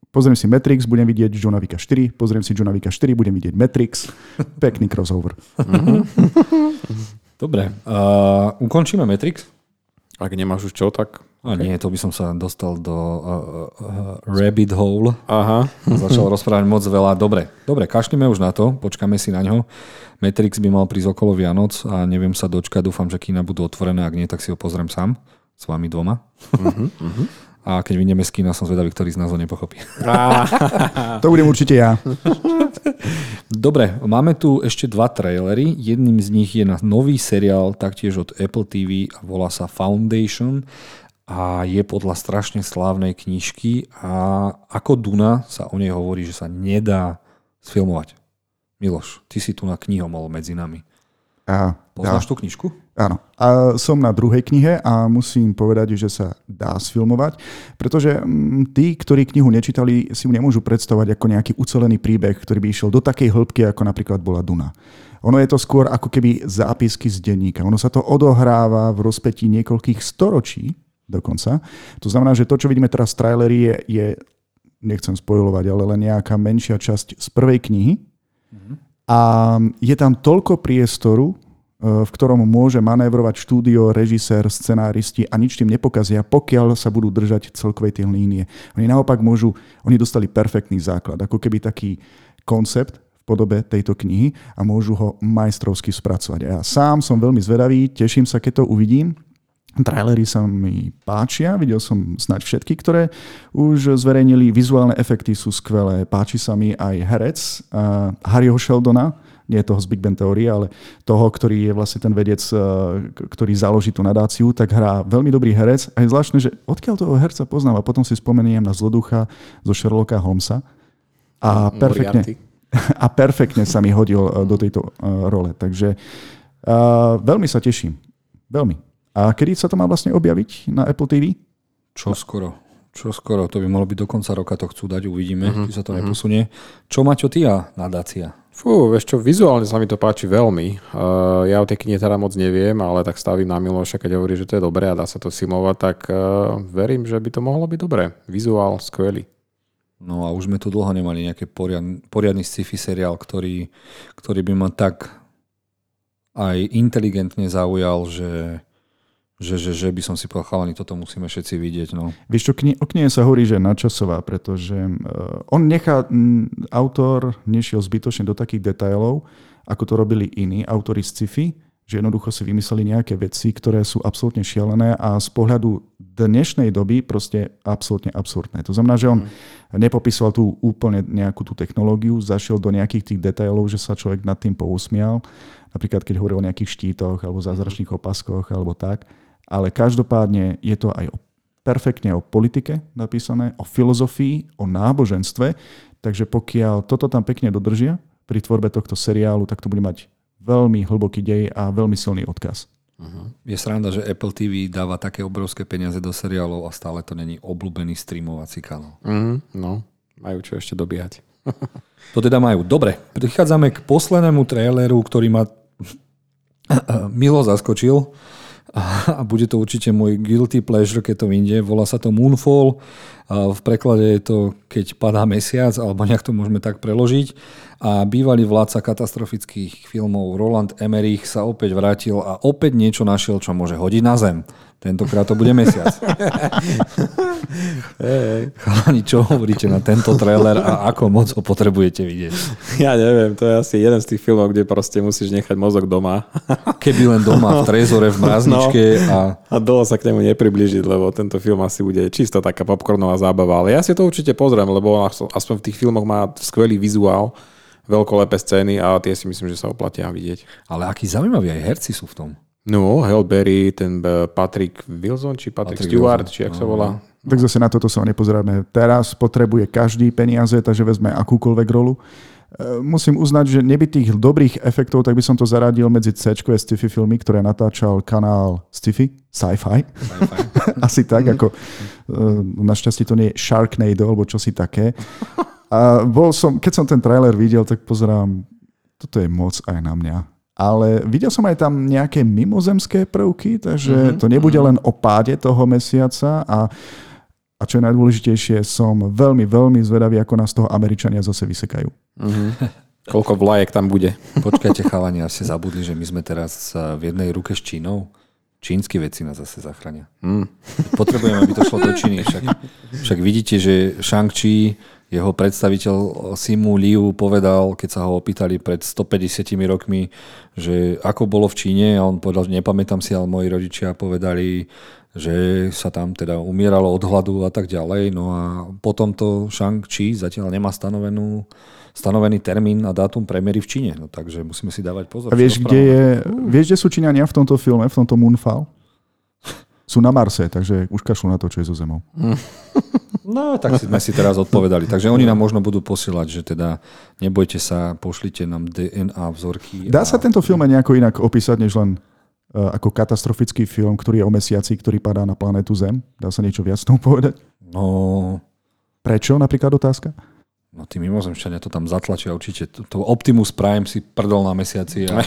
Pozriem si Matrix, budem vidieť Johna Vicka 4, pozriem si Johna Vicka 4, budem vidieť Matrix. Pekný crossover. Dobre, uh, ukončíme Matrix? Ak nemáš už čo, tak... A okay. nie, to by som sa dostal do uh, uh, rabbit hole. Aha. Začal rozprávať moc veľa. Dobre, dobre, kašlíme už na to, počkáme si na ňo. Matrix by mal prísť okolo Vianoc a neviem sa dočkať, dúfam, že kína budú otvorené, ak nie, tak si ho pozriem sám s vami dvoma. Uh-huh, uh-huh. A keď vyjdeme z kina, som zvedavý, ktorý z nás ho nepochopí. to budem určite ja. Dobre, máme tu ešte dva trailery. Jedným z nich je nový seriál, taktiež od Apple TV a volá sa Foundation a je podľa strašne slávnej knižky a ako Duna sa o nej hovorí, že sa nedá sfilmovať. Miloš, ty si tu na knihomol medzi nami. A, Poznáš tú knižku? Áno. A som na druhej knihe a musím povedať, že sa dá sfilmovať, pretože mm, tí, ktorí knihu nečítali, si ju nemôžu predstavovať ako nejaký ucelený príbeh, ktorý by išiel do takej hĺbky, ako napríklad bola Duna. Ono je to skôr ako keby zápisky z denníka. Ono sa to odohráva v rozpetí niekoľkých storočí dokonca. To znamená, že to, čo vidíme teraz v traileri, je, je nechcem spojovať, ale len nejaká menšia časť z prvej knihy. Mm-hmm. A je tam toľko priestoru, v ktorom môže manévrovať štúdio, režisér, scenáristi a nič tým nepokazia, pokiaľ sa budú držať celkovej tej línie. Oni naopak môžu, oni dostali perfektný základ, ako keby taký koncept v podobe tejto knihy a môžu ho majstrovsky spracovať. Ja sám som veľmi zvedavý, teším sa, keď to uvidím. Trailery sa mi páčia, videl som snáď všetky, ktoré už zverejnili. Vizuálne efekty sú skvelé, páči sa mi aj herec uh, Harryho Sheldona, nie toho z Big Bang Theory, ale toho, ktorý je vlastne ten vedec, eh, ktorý založí tú nadáciu, tak hrá veľmi dobrý herec. A je zvláštne, že odkiaľ toho herca poznám a potom si spomeniem na zloducha zo Sherlocka Holmesa. A perfektne, a perfektne sa mi hodil eh, do tejto eh, role. Takže uh, veľmi sa teším. Veľmi. A kedy sa to má vlastne objaviť na Apple TV? Čo skoro. Čo skoro, to by malo byť do konca roka, to chcú dať, uvidíme, uh-huh, či sa to uh-huh. neposunie. Čo Maťo ty a nadácia? Fú, vieš čo, vizuálne sa mi to páči veľmi. Uh, ja o tej knihe teda moc neviem, ale tak stavím na Miloša, keď hovorí, že to je dobré a dá sa to simovať, tak uh, verím, že by to mohlo byť dobré. Vizuál skvelý. No a už sme tu dlho nemali nejaký poriadny, poriadny sci-fi seriál, ktorý, ktorý by ma tak aj inteligentne zaujal, že že, že, že by som si povedal, chalani, toto musíme všetci vidieť. No. Vieš čo, kni- o knihe sa hovorí, že nadčasová, pretože uh, on nechá, m, autor nešiel zbytočne do takých detailov, ako to robili iní autori z sci-fi, že jednoducho si vymysleli nejaké veci, ktoré sú absolútne šialené a z pohľadu dnešnej doby proste absolútne absurdné. To znamená, že on mm. nepopisoval tú úplne nejakú tú technológiu, zašiel do nejakých tých detailov, že sa človek nad tým pousmial. Napríklad, keď hovoril o nejakých štítoch alebo zázračných opaskoch alebo tak. Ale každopádne je to aj o, perfektne o politike napísané, o filozofii, o náboženstve. Takže pokiaľ toto tam pekne dodržia pri tvorbe tohto seriálu, tak to bude mať veľmi hlboký dej a veľmi silný odkaz. Uh-huh. Je sranda, že Apple TV dáva také obrovské peniaze do seriálov a stále to není obľúbený streamovací kanál. Uh-huh. No, majú čo ešte dobíjať. to teda majú. Dobre, prichádzame k poslednému traileru, ktorý ma milo zaskočil a bude to určite môj guilty pleasure, keď to vyjde. Volá sa to Moonfall. A v preklade je to Keď padá mesiac, alebo nejak to môžeme tak preložiť. A bývalý vládca katastrofických filmov Roland Emmerich sa opäť vrátil a opäť niečo našiel, čo môže hodiť na zem. Tentokrát to bude mesiac. Chalani, čo hovoríte na tento trailer a ako moc ho potrebujete vidieť? Ja neviem, to je asi jeden z tých filmov, kde proste musíš nechať mozog doma. Keby len doma, v trezore, v mrazničke. No, a... a dlho sa k nemu nepribližiť, lebo tento film asi bude čisto taká popcornová zábava. Ale ja si to určite pozriem, lebo aspoň v tých filmoch má skvelý vizuál veľkolepé scény a tie si myslím, že sa oplatia vidieť. Ale akí zaujímaví aj herci sú v tom. No, Hell Berry, ten eh, Patrick Wilson, či Patrick, Patrick Stewart, Wilson. či jak sa volá. Tak zase na toto sa nepozeráme. Teraz potrebuje každý peniaze, takže vezme akúkoľvek rolu. Eh, musím uznať, že neby tých dobrých efektov, tak by som to zaradil medzi C sci-fi filmy, ktoré natáčal kanál sci-fi, sci-fi. sci-fi. Asi tak, ako eh, našťastie to nie je Sharknado, alebo čosi také. A bol som, keď som ten trailer videl, tak pozerám, toto je moc aj na mňa ale videl som aj tam nejaké mimozemské prvky, takže mm-hmm. to nebude len o páde toho mesiaca a, a čo je najdôležitejšie, som veľmi, veľmi zvedavý, ako nás toho Američania zase vysekajú. Mm-hmm. Koľko vlajek tam bude. Počkajte, chalani, ste zabudli, že my sme teraz v jednej ruke s Čínou. Čínsky veci nás zase zachránia. Mm. Potrebujeme, aby to šlo do Číny. Však, však vidíte, že Shang-Chi jeho predstaviteľ Simu Liu povedal, keď sa ho opýtali pred 150 rokmi, že ako bolo v Číne a on povedal, že nepamätám si, ale moji rodičia povedali, že sa tam teda umieralo od hladu a tak ďalej. No a potom to Shang-Chi zatiaľ nemá stanovenú, stanovený termín a dátum premiéry v Číne. No, takže musíme si dávať pozor. A vieš, kde, je, vieš, kde sú Číňania v tomto filme, v tomto Moonfall? Sú na Marse, takže už kašľú na to, čo je so Zemou. No, tak sme si teraz odpovedali. Takže oni nám možno budú posielať, že teda nebojte sa, pošlite nám DNA vzorky. Dá sa tento film nejako inak opísať, než len uh, ako katastrofický film, ktorý je o mesiaci, ktorý padá na planetu Zem? Dá sa niečo viac tomu povedať? No... Prečo napríklad otázka? No tí mimozemšťania to tam zatlačia určite. To, to Optimus Prime si prdol na mesiaci a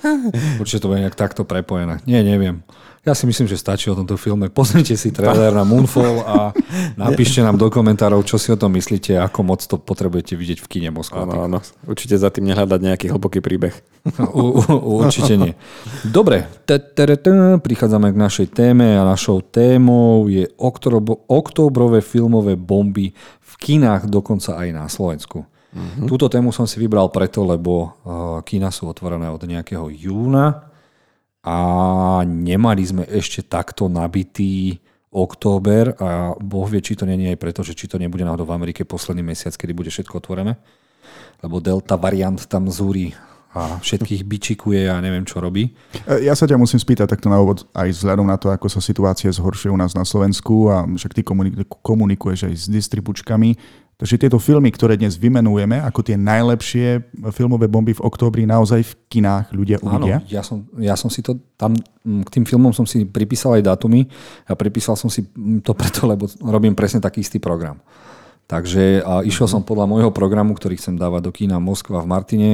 určite to bude nejak takto prepojené. Nie, neviem. Ja si myslím, že stačí o tomto filme. Pozrite si trailer na Moonfall a napíšte nám do komentárov, čo si o tom myslíte, ako moc to potrebujete vidieť v kine Moskva. Áno, áno. Určite za tým nehľadať nejaký hlboký príbeh. U, u, určite nie. Dobre, prichádzame k našej téme a našou témou je oktobrové filmové bomby v kinách, dokonca aj na Slovensku. Mm-hmm. Túto tému som si vybral preto, lebo uh, kina sú otvorené od nejakého júna a nemali sme ešte takto nabitý október a Boh vie, či to je aj preto, že či to nebude náhodou v Amerike posledný mesiac, kedy bude všetko otvorené. Lebo delta variant tam zúri a všetkých bičikuje a neviem, čo robí. Ja sa ťa musím spýtať takto na úvod, aj vzhľadom na to, ako sa situácia zhoršuje u nás na Slovensku a však ty komunikuješ aj s distribučkami. Takže tieto filmy, ktoré dnes vymenujeme ako tie najlepšie filmové bomby v októbri, naozaj v kinách ľudia uvidia? Áno, ja som, ja som si to tam, k tým filmom som si pripísal aj dátumy a pripísal som si to preto, lebo robím presne taký istý program. Takže a išiel som podľa môjho programu, ktorý chcem dávať do kína Moskva v Martine,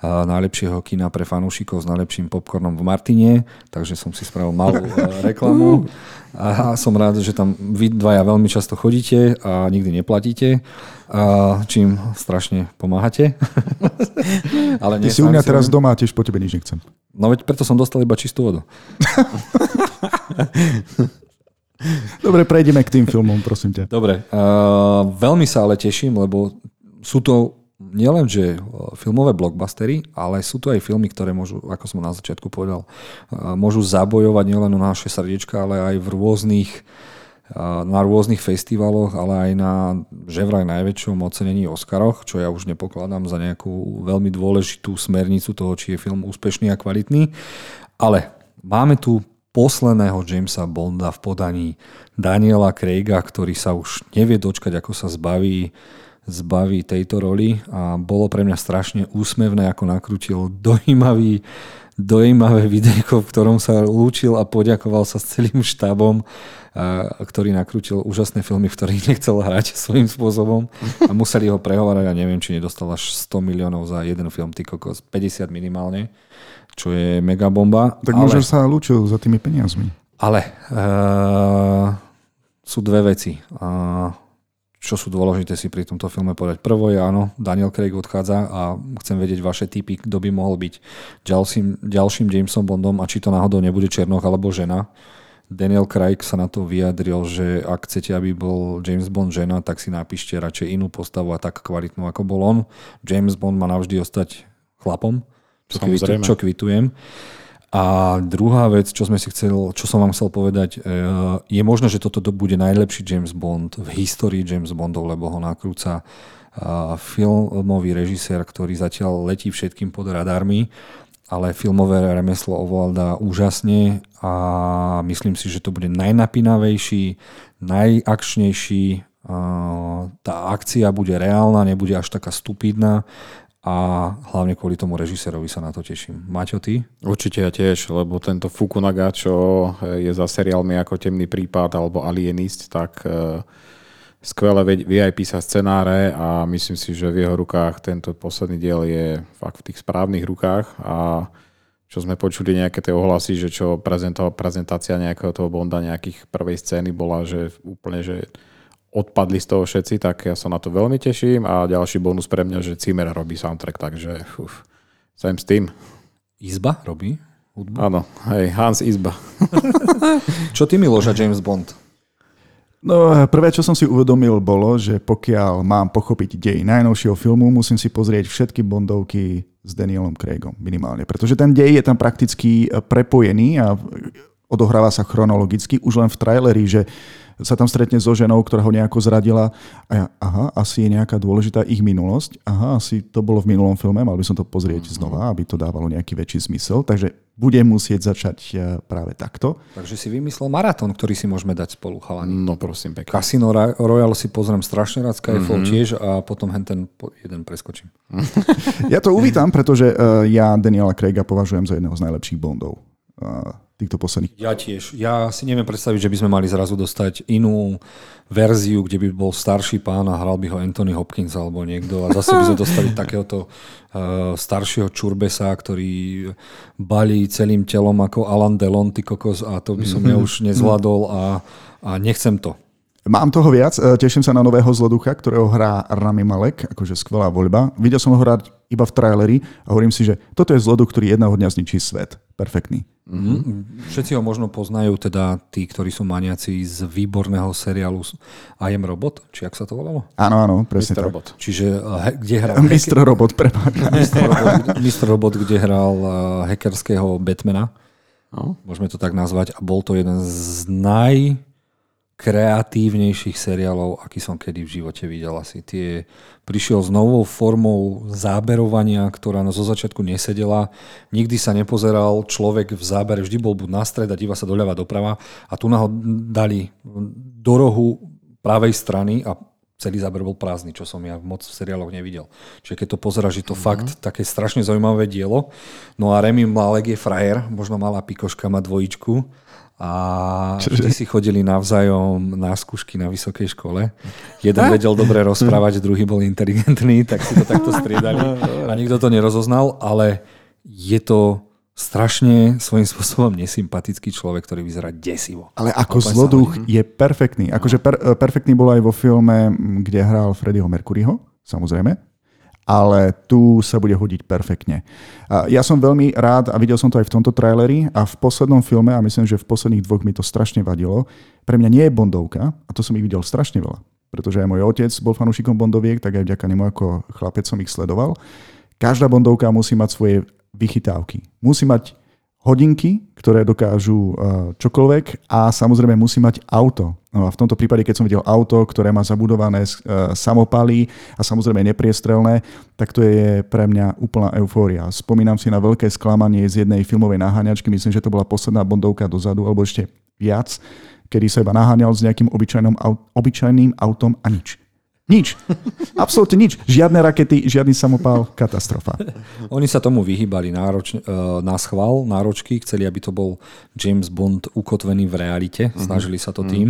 a najlepšieho kína pre fanúšikov s najlepším popcornom v Martine, takže som si spravil malú e, reklamu a som rád, že tam vy dvaja veľmi často chodíte a nikdy neplatíte, a čím strašne pomáhate. Ale Ty si u mňa teraz doma a tiež po tebe nič nechcem. No veď preto som dostal iba čistú vodu. Dobre, prejdeme k tým filmom, prosím ťa. Dobre, uh, veľmi sa ale teším, lebo sú to nielen, že filmové blockbustery, ale sú to aj filmy, ktoré môžu, ako som na začiatku povedal, môžu zabojovať nielen o naše srdiečka, ale aj v rôznych na rôznych festivaloch, ale aj na že najväčšom ocenení Oscaroch, čo ja už nepokladám za nejakú veľmi dôležitú smernicu toho, či je film úspešný a kvalitný. Ale máme tu posledného Jamesa Bonda v podaní Daniela Craiga, ktorý sa už nevie dočkať, ako sa zbaví zbaví tejto roli. A bolo pre mňa strašne úsmevné, ako nakrútil dojímavý dojímavé videjko, v ktorom sa lúčil a poďakoval sa s celým štábom, ktorý nakrútil úžasné filmy, v ktorých nechcel hrať svojím spôsobom a museli ho prehovárať a neviem, či nedostal až 100 miliónov za jeden film, ty kokos, 50 minimálne, čo je mega bomba. Tak ale... možno sa lúčil za tými peniazmi. Ale uh, sú dve veci. Uh, čo sú dôležité si pri tomto filme povedať. Prvo je áno, Daniel Craig odchádza a chcem vedieť vaše typy, kto by mohol byť ďalším, ďalším Jamesom Bondom a či to náhodou nebude Černoch alebo žena. Daniel Craig sa na to vyjadril, že ak chcete, aby bol James Bond žena, tak si napíšte radšej inú postavu a tak kvalitnú, ako bol on. James Bond má navždy ostať chlapom, kvitu, čo kvitujem. A druhá vec, čo, sme si chcel, čo som vám chcel povedať, e, je možné, že toto bude najlepší James Bond v histórii James Bondov, lebo ho nakrúca e, filmový režisér, ktorý zatiaľ letí všetkým pod radármi, ale filmové remeslo ovláda úžasne a myslím si, že to bude najnapínavejší, najakčnejší, e, tá akcia bude reálna, nebude až taká stupidná a hlavne kvôli tomu režisérovi sa na to teším. Maťo, ty? Určite ja tiež, lebo tento Fukunaga, čo je za seriálmi ako Temný prípad alebo Alienist, tak uh, skvelé vie aj písať scenáre a myslím si, že v jeho rukách tento posledný diel je fakt v tých správnych rukách a čo sme počuli nejaké tie ohlasy, že čo prezentácia nejakého toho Bonda, nejakých prvej scény bola, že úplne, že odpadli z toho všetci, tak ja sa na to veľmi teším a ďalší bonus pre mňa, že Cimer robí soundtrack, takže uf, sem s tým. Izba robí hudbu? Áno, hej, Hans Izba. čo ty Miloš a James Bond? No, prvé, čo som si uvedomil, bolo, že pokiaľ mám pochopiť dej najnovšieho filmu, musím si pozrieť všetky Bondovky s Danielom Craigom minimálne, pretože ten dej je tam prakticky prepojený a odohráva sa chronologicky už len v traileri, že sa tam stretne so ženou, ktorá ho nejako zradila a ja, aha, asi je nejaká dôležitá ich minulosť. Aha, asi to bolo v minulom filme, mal by som to pozrieť mm-hmm. znova, aby to dávalo nejaký väčší zmysel. Takže budem musieť začať e, práve takto. Takže si vymyslel maratón, ktorý si môžeme dať spolu, chalani. No prosím, pekne. Casino Royale si pozriem strašne rád, Skyfall mm-hmm. tiež a potom hen ten jeden preskočím. ja to uvítam, pretože uh, ja Daniela Craiga považujem za jedného z najlepších Bondov. Týchto posledných. Ja tiež. Ja si neviem predstaviť, že by sme mali zrazu dostať inú verziu, kde by bol starší pán a hral by ho Anthony Hopkins alebo niekto a zase by sme dostali takéhoto uh, staršieho čurbesa, ktorý balí celým telom ako Alan Delon, ty kokos a to by som ja už nezvládol a, a nechcem to. Mám toho viac, e, teším sa na nového zloducha, ktorého hrá Rami Malek, akože skvelá voľba. Videl som ho hrať iba v traileri a hovorím si, že toto je zloduch, ktorý jedného dňa zničí svet. Perfektný. Mm-hmm. Všetci ho možno poznajú, teda tí, ktorí sú maniaci z výborného seriálu I am Robot, či ak sa to volalo? Áno, áno, presne Mr. Robot. Čiže he, kde hral... Mr. Robot, prepáč. Mr. Robot, Mr. Robot, kde hral uh, hackerského Batmana. No. Môžeme to tak nazvať. A bol to jeden z naj kreatívnejších seriálov, aký som kedy v živote videl asi. Tie prišiel s novou formou záberovania, ktorá zo začiatku nesedela. Nikdy sa nepozeral človek v zábere, vždy bol buď na stred a díva sa doľava doprava a tu ho dali do rohu pravej strany a celý záber bol prázdny, čo som ja moc v seriáloch nevidel. Čiže keď to pozeráš, je to mm-hmm. fakt také strašne zaujímavé dielo. No a Remy Malek je frajer, možno malá pikoška má dvojičku a vždy si chodili navzájom na skúšky na vysokej škole. Jeden vedel dobre rozprávať, druhý bol inteligentný, tak si to takto striedali a nikto to nerozoznal, ale je to strašne svojím spôsobom nesympatický človek, ktorý vyzerá desivo. Ale ako zloduch je perfektný. Akože per, perfektný bol aj vo filme, kde hral Freddieho Mercuryho, samozrejme ale tu sa bude hodiť perfektne. Ja som veľmi rád a videl som to aj v tomto traileri a v poslednom filme, a myslím, že v posledných dvoch mi to strašne vadilo, pre mňa nie je Bondovka, a to som ich videl strašne veľa. pretože aj môj otec bol fanúšikom Bondoviek, tak aj vďaka nemu ako chlapec som ich sledoval. Každá Bondovka musí mať svoje vychytávky. Musí mať hodinky, ktoré dokážu eh, čokoľvek a samozrejme musí mať auto. No a v tomto prípade, keď som videl auto, ktoré má zabudované eh, samopaly a samozrejme nepriestrelné, tak to je pre mňa úplná eufória. Spomínam si na veľké sklamanie z jednej filmovej naháňačky, myslím, že to bola posledná bondovka dozadu, alebo ešte viac, kedy sa iba naháňal s nejakým obyčajným, obyčajným autom a nič. Nič. Absolútne nič. Žiadne rakety, žiadny samopál, katastrofa. Oni sa tomu vyhýbali nároč, e, na schvál, náročky, chceli, aby to bol James Bond ukotvený v realite, mhm. snažili sa to mhm. tým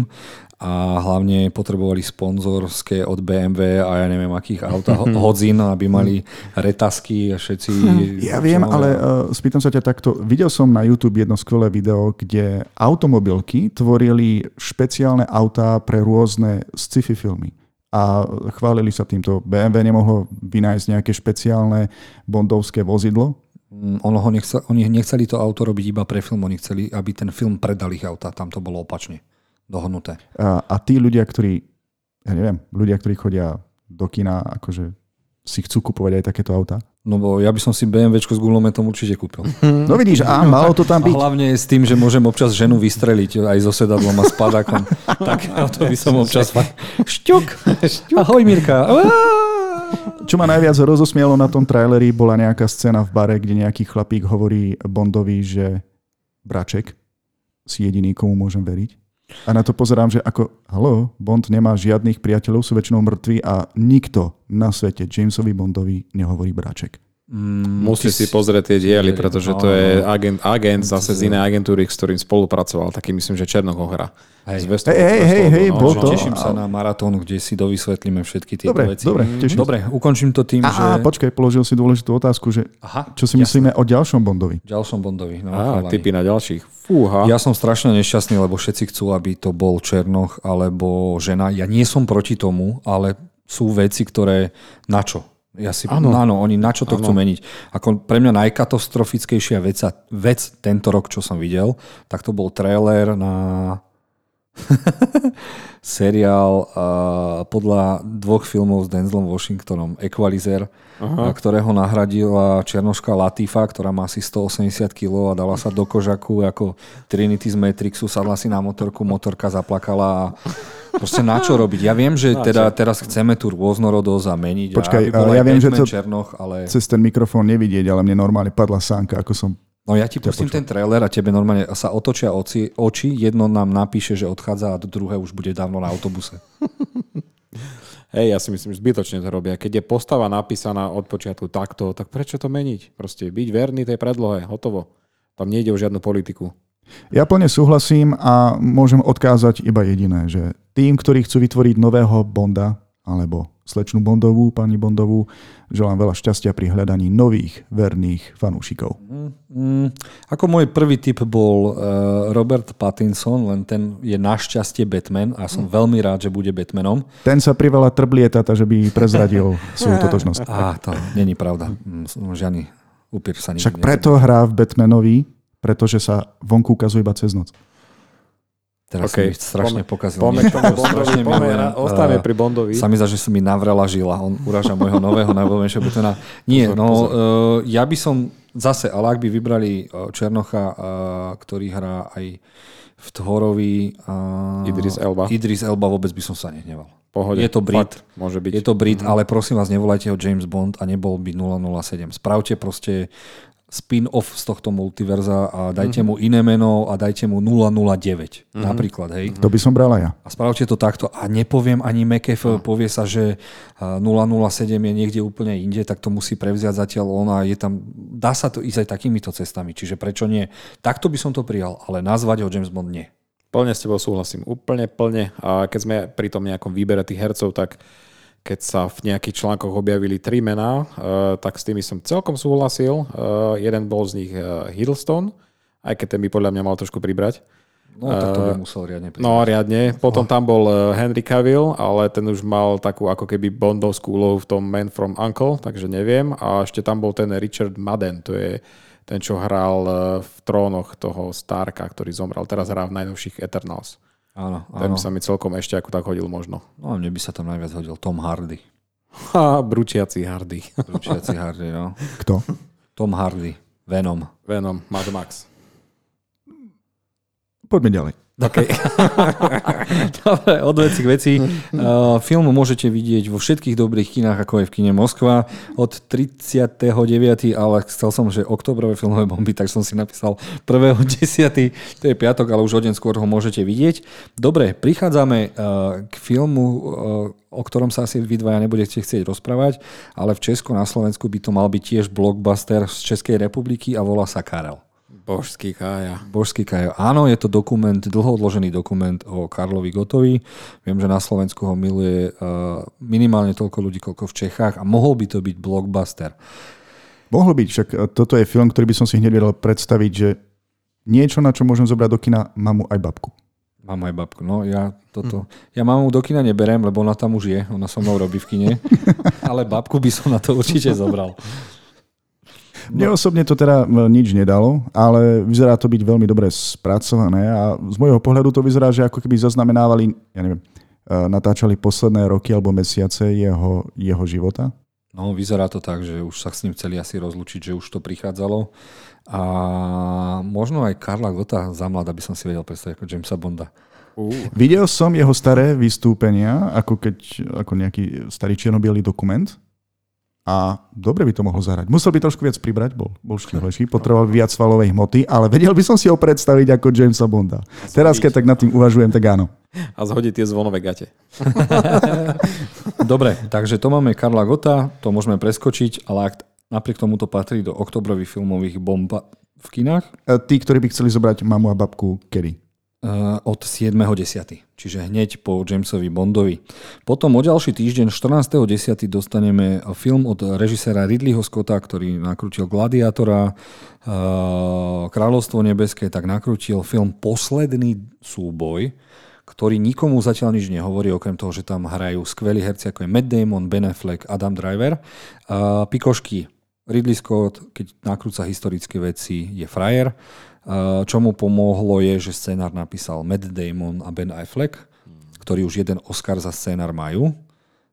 a hlavne potrebovali sponzorské od BMW a ja neviem akých aut mhm. hodzín, aby mali retasky a všetci... Ja viem, ale uh, spýtam sa ťa takto. Videl som na YouTube jedno skvelé video, kde automobilky tvorili špeciálne autá pre rôzne sci-fi filmy a chválili sa týmto. BMW nemohlo vynájsť nejaké špeciálne bondovské vozidlo? Mm, ono ho nechce, oni nechceli to auto robiť iba pre film, oni chceli, aby ten film predal ich auta, tam to bolo opačne dohodnuté. A, a tí ľudia, ktorí, ja neviem, ľudia, ktorí chodia do kina, akože si chcú kupovať aj takéto auta? No bo ja by som si BMW s gulometom určite kúpil. No vidíš, a malo to tam byť. A hlavne s tým, že môžem občas ženu vystreliť aj so sedadlom a s padákom. tak to by som občas fakt... Šťuk! Ahoj Mirka! Čo ma najviac rozosmielo na tom traileri, bola nejaká scéna v bare, kde nejaký chlapík hovorí Bondovi, že braček, si jediný, komu môžem veriť. A na to pozerám, že ako, halo, Bond nemá žiadnych priateľov, sú väčšinou mŕtvi a nikto na svete Jamesovi Bondovi nehovorí bráček. Mm, Musí si pozrieť tie diely, pretože to je agent, agent zase z inej agentúry, s ktorým spolupracoval, taký myslím, že Černoch hra. Hej, hej, hej, hej, no, bol to. Teším sa na maratón, kde si dovysvetlíme všetky tie dobre, veci. Dobre, teším Dobre, ukončím to tým, Aha, že... počkaj, položil si dôležitú otázku, že Aha, čo si jasné. myslíme o ďalšom Bondovi? Ďalšom Bondovi. No, Aha, typy na ďalších. Fúha. Ja som strašne nešťastný, lebo všetci chcú, aby to bol Černoch alebo žena. Ja nie som proti tomu, ale sú veci, ktoré na čo? Ja si, áno. áno, oni na čo to ano. chcú meniť. Ako pre mňa najkatastrofickejšia vec, vec tento rok, čo som videl, tak to bol trailer na seriál uh, podľa dvoch filmov s Denzlom Washingtonom, Equalizer, Aha. ktorého nahradila Černoška Latifa, ktorá má asi 180 kg a dala sa do kožaku ako Trinity z Matrixu, sadla si na motorku, motorka zaplakala a Proste na čo robiť? Ja viem, že teda teraz chceme tú rôznorodosť a meniť. Počkaj, a ja viem, že to Černoch, ale... cez ten mikrofón nevidieť, ale mne normálne padla sánka, ako som No ja ti pustím ten trailer a tebe normálne sa otočia oči, oči, jedno nám napíše, že odchádza a druhé už bude dávno na autobuse. Hej, ja si myslím, že zbytočne to robia. Keď je postava napísaná od počiatku takto, tak prečo to meniť? Proste byť verný tej predlohe, hotovo. Tam nejde o žiadnu politiku. Ja plne súhlasím a môžem odkázať iba jediné, že tým, ktorí chcú vytvoriť nového Bonda, alebo slečnú Bondovú, pani Bondovú, želám veľa šťastia pri hľadaní nových verných fanúšikov. Mm, mm, ako môj prvý tip bol uh, Robert Pattinson, len ten je našťastie Batman a som mm. veľmi rád, že bude Batmanom. Ten sa privala trblietata, že by prezradil svoju totožnosť. Á, to není pravda. Mm, žiadny upír sa Však preto hrá v Batmanovi pretože sa vonku ukazuje iba cez noc. Teraz okay. som strašne Pome, pokazil. K tomu Bondovi, poďme, pri Bondovi. Sa mi zdá, že som mi navrela žila. On uraža môjho nového najvoľnejšieho Butona. Nie, pozor, no pozor. Uh, ja by som zase, ale ak by vybrali uh, Černocha, uh, ktorý hrá aj v Thorovi uh, Idris Elba. Idris Elba vôbec by som sa nehneval. Pohode. Je to Brit, Fakt, môže byť. je to Brit, mm-hmm. ale prosím vás, nevolajte ho James Bond a nebol by 007. Spravte proste spin-off z tohto multiverza a dajte mm-hmm. mu iné meno a dajte mu 009 mm-hmm. napríklad, hej. To by som bral aj ja. A spravte to takto a nepoviem ani McAfee, no. povie sa, že 007 je niekde úplne inde, tak to musí prevziať zatiaľ on a je tam, dá sa to ísť aj takýmito cestami, čiže prečo nie? Takto by som to prijal, ale nazvať ho James Bond nie. Plne s tebou súhlasím, úplne plne. A keď sme pri tom nejakom výbere tých hercov, tak keď sa v nejakých článkoch objavili tri mená, uh, tak s tými som celkom súhlasil. Uh, jeden bol z nich uh, Hiddleston, aj keď ten by podľa mňa mal trošku pribrať. No, tak to by musel riadne pribrať. No, riadne. Potom tam bol Henry Cavill, ale ten už mal takú ako keby bondovskú úlohu v tom Man from Uncle, takže neviem. A ešte tam bol ten Richard Madden, to je ten, čo hral v trónoch toho Starka, ktorý zomrel. Teraz hrá v najnovších Eternals. Áno, Ten áno. by sa mi celkom ešte ako tak hodil možno. No, mne by sa tam najviac hodil Tom Hardy. Ha, bručiaci hardy. Ručiaci Hardy, no. Kto? Tom Hardy. Venom. Venom, Mad Max. Poďme ďalej. Okay. Dobre, od veci k veci. Uh, film môžete vidieť vo všetkých dobrých kinách, ako je v kine Moskva od 39. ale chcel som, že oktobrové filmové bomby, tak som si napísal 1.10. To je piatok, ale už o deň skôr ho môžete vidieť. Dobre, prichádzame uh, k filmu, uh, o ktorom sa asi vy dvaja nebudete chcieť rozprávať, ale v Česku na Slovensku by to mal byť tiež blockbuster z Českej republiky a volá sa Karel. Božský kája. Božský Kajo. Áno, je to dokument, dlho odložený dokument o Karlovi Gotovi. Viem, že na Slovensku ho miluje uh, minimálne toľko ľudí, koľko v Čechách a mohol by to byť blockbuster. Mohlo byť, však e, toto je film, ktorý by som si hneď vedel predstaviť, že niečo, na čo môžem zobrať do kina mamu aj babku. Mám aj babku. No ja toto... Ja mamu do kina neberem, lebo ona tam už je. Ona so mnou robí v kine. Ale babku by som na to určite zobral. Mne osobne to teda m, nič nedalo, ale vyzerá to byť veľmi dobre spracované a z môjho pohľadu to vyzerá, že ako keby zaznamenávali, ja neviem, e, natáčali posledné roky alebo mesiace jeho, jeho života. No, vyzerá to tak, že už sa s ním chceli asi rozlučiť, že už to prichádzalo. A možno aj Karla Gota za mladá by som si vedel predstaviť ako Jamesa Bonda. Uh, Videl som jeho staré vystúpenia, ako keď ako nejaký starý čiernobielý dokument a dobre by to mohol zahrať. Musel by trošku viac pribrať, bol, bol štíhlejší, potreboval viac svalovej hmoty, ale vedel by som si ho predstaviť ako Jamesa Bonda. Teraz, keď tak nad tým uvažujem, tak áno. a zhodí tie zvonové gate. Dobre, takže to máme Karla Gota, to môžeme preskočiť, ale ak napriek tomu to patrí do oktobrových filmových bomb v kinách E, Tí, ktorí by chceli zobrať mamu a babku, kedy? Uh, od 7.10., čiže hneď po Jamesovi Bondovi. Potom o ďalší týždeň, 14.10. dostaneme film od režiséra Ridleyho Scotta, ktorý nakrútil Gladiátora, uh, Kráľovstvo nebeské, tak nakrútil film Posledný súboj, ktorý nikomu zatiaľ nič nehovorí, okrem toho, že tam hrajú skvelí herci ako je Matt Damon, Ben Affleck, Adam Driver. Uh, Pikošky, Ridley Scott, keď nakrúca historické veci, je frajer. Uh, čo mu pomohlo je, že scénar napísal Matt Damon a Ben Affleck, ktorí už jeden Oscar za scénar majú.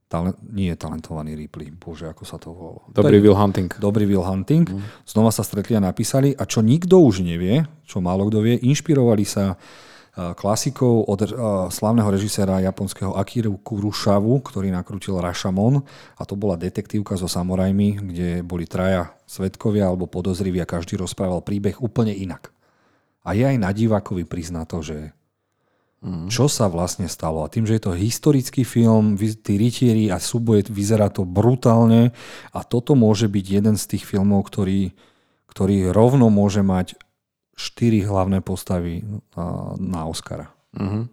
Talent, nie je talentovaný Ripley, bože, ako sa to volalo. Dobrý Will Hunting. Dobrý Will Hunting. Znova sa stretli a napísali. A čo nikto už nevie, čo málo kto vie, inšpirovali sa uh, klasikou od uh, slavného režiséra japonského Akiru Kurušavu, ktorý nakrútil Rashomon. A to bola detektívka so samurajmi, kde boli traja svetkovia alebo podozriví a každý rozprával príbeh úplne inak. A je aj na divákovi prizná to, že čo sa vlastne stalo. A tým, že je to historický film, tí rytieri a súboje, vyzerá to brutálne a toto môže byť jeden z tých filmov, ktorý, ktorý rovno môže mať štyri hlavné postavy na, Oscara. Uh-huh.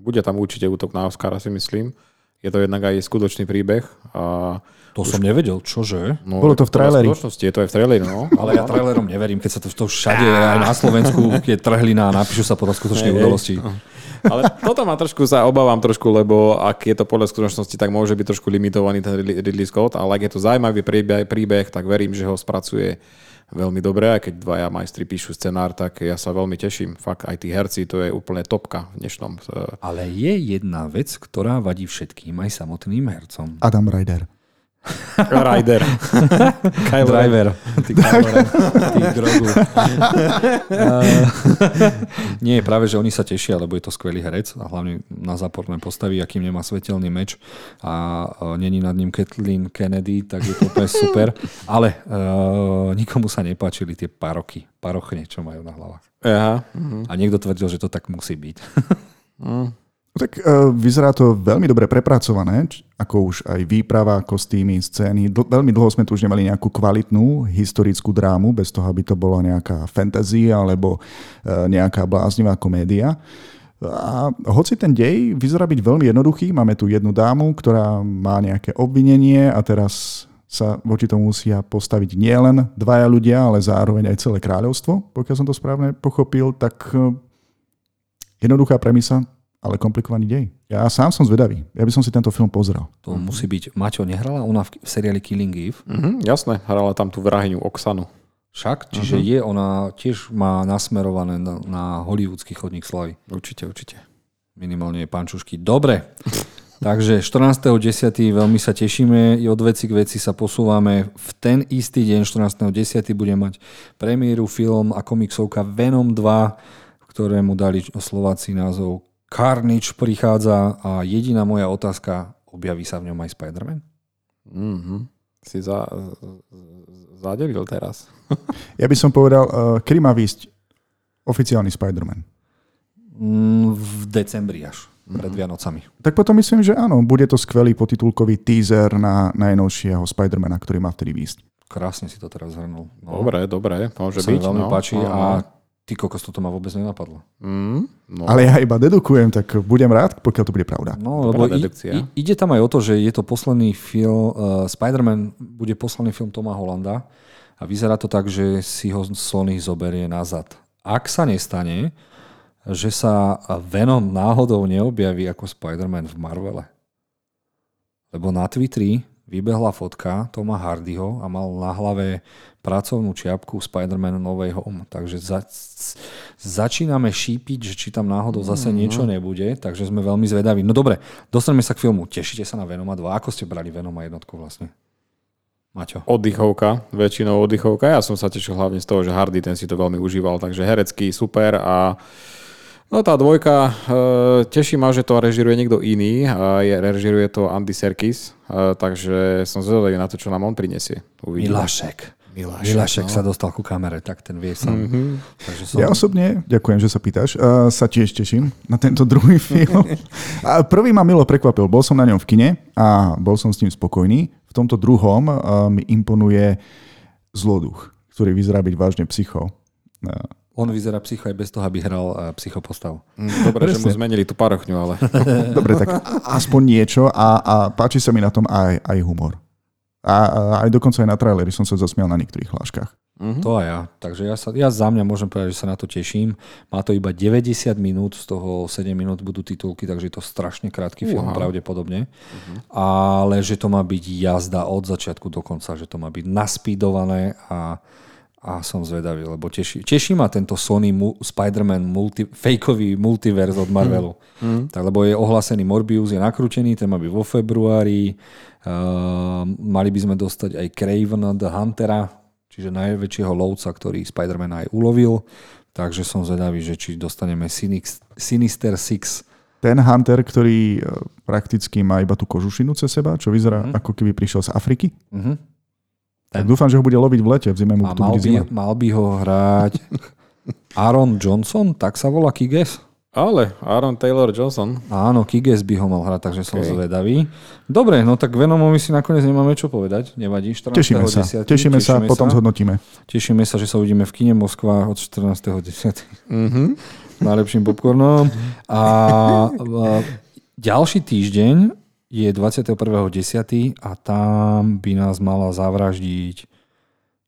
Bude tam určite útok na Oscara, si myslím. Je to jednak aj skutočný príbeh. A, To som nevedel, čože? no, Bolo to v traileri. V skutočnosti je to aj v traileri, no. Ale ja trailerom neverím, keď sa to, to všade, aj na Slovensku, keď trhlina a napíšu sa podľa skutočnej udalosti. Ale toto ma trošku sa obávam trošku, lebo ak je to podľa skutočnosti, tak môže byť trošku limitovaný ten Ridley Scott, ale ak je to zaujímavý príbeh, príbeh tak verím, že ho spracuje veľmi dobre a keď dvaja majstri píšu scenár, tak ja sa veľmi teším. Fakt aj tí herci, to je úplne topka v dnešnom. eh, Ale je jedna vec, ktorá vadí všetkým, aj samotným hercom. Adam Ryder. Rider. Kyle Driver. Ty, grogu. Uh, nie, práve, že oni sa tešia, lebo je to skvelý herec a hlavne na záporné postavy, akým nemá svetelný meč a uh, není nad ním Kathleen Kennedy, tak je to úplne super. Ale uh, nikomu sa nepáčili tie paroky, parochne, čo majú na hlavách. Aha. A niekto tvrdil, že to tak musí byť. No tak uh, vyzerá to veľmi dobre prepracované, ako už aj výprava, kostýmy, scény. Dl- veľmi dlho sme tu už nemali nejakú kvalitnú historickú drámu, bez toho, aby to bola nejaká fantasy alebo uh, nejaká bláznivá komédia. A hoci ten dej vyzerá byť veľmi jednoduchý, máme tu jednu dámu, ktorá má nejaké obvinenie a teraz sa voči tomu musia postaviť nielen dvaja ľudia, ale zároveň aj celé kráľovstvo, pokiaľ som to správne pochopil, tak eh, jednoduchá premisa, ale komplikovaný dej. Ja sám som zvedavý. Ja by som si tento film pozrel. To musí byť... Maťo, nehrala ona v, v seriáli Killing Eve? Mhm, jasné, hrala tam tú vrahyňu Oksanu. Však? Čiže je, ona tiež má nasmerované na, na hollywoodsky chodník slavy. Určite, určite. Minimálne pančušky. Dobre. Takže 14.10. veľmi sa tešíme, I od veci k veci sa posúvame. V ten istý deň, 14.10. bude mať premiéru film a komiksovka Venom 2, ktorému dali Slováci názov Carnage prichádza a jediná moja otázka, objaví sa v ňom aj Spider-Man? Mm-hmm. Si za, zadelil teraz. ja by som povedal, uh, kedy má výsť oficiálny Spider-Man? Mm, v decembri až pred Vianocami. Tak potom myslím, že áno, bude to skvelý potitulkový teaser na najnovšieho Spidermana, ktorý má vtedy výsť. Krásne si to teraz zhrnul. No. Dobre, dobre, môže to byť. veľmi no. páči a ty kokos, toto ma vôbec nenapadlo. Mm, no. Ale ja iba dedukujem, tak budem rád, pokiaľ to bude pravda. No, lebo i, i, ide tam aj o to, že je to posledný film, uh, Spider-Man bude posledný film Toma Hollanda a vyzerá to tak, že si ho Sony zoberie nazad. Ak sa nestane, že sa Venom náhodou neobjaví ako Spider-Man v Marvele. Lebo na Twitteri vybehla fotka Toma Hardyho a mal na hlave pracovnú čiapku Spider-Man Novej Home. Takže za, začíname šípiť, že či tam náhodou zase mm-hmm. niečo nebude, takže sme veľmi zvedaví. No dobre, dostaneme sa k filmu. Tešíte sa na Venoma 2? Ako ste brali Venoma jednotku vlastne? Maťo. Oddychovka, väčšinou oddychovka. Ja som sa tešil hlavne z toho, že Hardy ten si to veľmi užíval, takže herecký super a No tá dvojka, e, teší ma, že to režiruje niekto iný, je, režiruje to Andy Serkis, e, takže som zvedavý na to, čo nám on prinesie. Uvidíme. Milašek. Milašek, Milašek no. sa dostal ku kamere, tak ten vie sa. Mm-hmm. Takže som... Ja osobne, ďakujem, že sa pýtaš, uh, sa tiež teším na tento druhý film. a prvý ma milo prekvapil, bol som na ňom v kine a bol som s ním spokojný. V tomto druhom uh, mi imponuje zloduch, ktorý vyzerá byť vážne psycho. Uh, on vyzerá psycho aj bez toho, aby hral uh, psychopostav. Mm, dobre, že mu zmenili tú parochňu, ale... Dobre, tak aspoň niečo a, a páči sa mi na tom aj, aj humor. A, a aj dokonca aj na traileri som sa zasmial na niektorých hláškach. Mm-hmm. To aj ja. Takže ja, sa, ja za mňa môžem povedať, že sa na to teším. Má to iba 90 minút, z toho 7 minút budú titulky, takže je to strašne krátky film uh-huh. pravdepodobne. Uh-huh. Ale že to má byť jazda od začiatku do konca, že to má byť naspídované a a som zvedavý, lebo teší, teší ma tento Sony mu, Spider-Man multi, fakeový multiverz od Marvelu. Mm. Tak, lebo je ohlásený Morbius, je nakrútený, ten má byť vo februári. Uh, mali by sme dostať aj Craven the Huntera, čiže najväčšieho lovca, ktorý Spider-Man aj ulovil. Takže som zvedavý, že či dostaneme Sinister Six. Ten Hunter, ktorý e, prakticky má iba tú kožušinu cez seba, čo vyzerá mm. ako keby prišiel z Afriky. Mm-hmm tak dúfam, že ho bude loviť v lete, v zime mu to mal, by, mal by ho hrať Aaron Johnson, tak sa volá Kiges? Ale, Aaron Taylor Johnson. Áno, Kiges by ho mal hrať, takže som okay. zvedavý. Dobre, no tak Venomovi si nakoniec nemáme čo povedať, nevadí. 14. Tešíme sa, 10. tešíme, tešíme sa, potom zhodnotíme. Tešíme sa, že sa uvidíme v kine Moskva od 14.10. Mm-hmm. S najlepším popcornom. A, a ďalší týždeň je 21.10. a tam by nás mala zavraždiť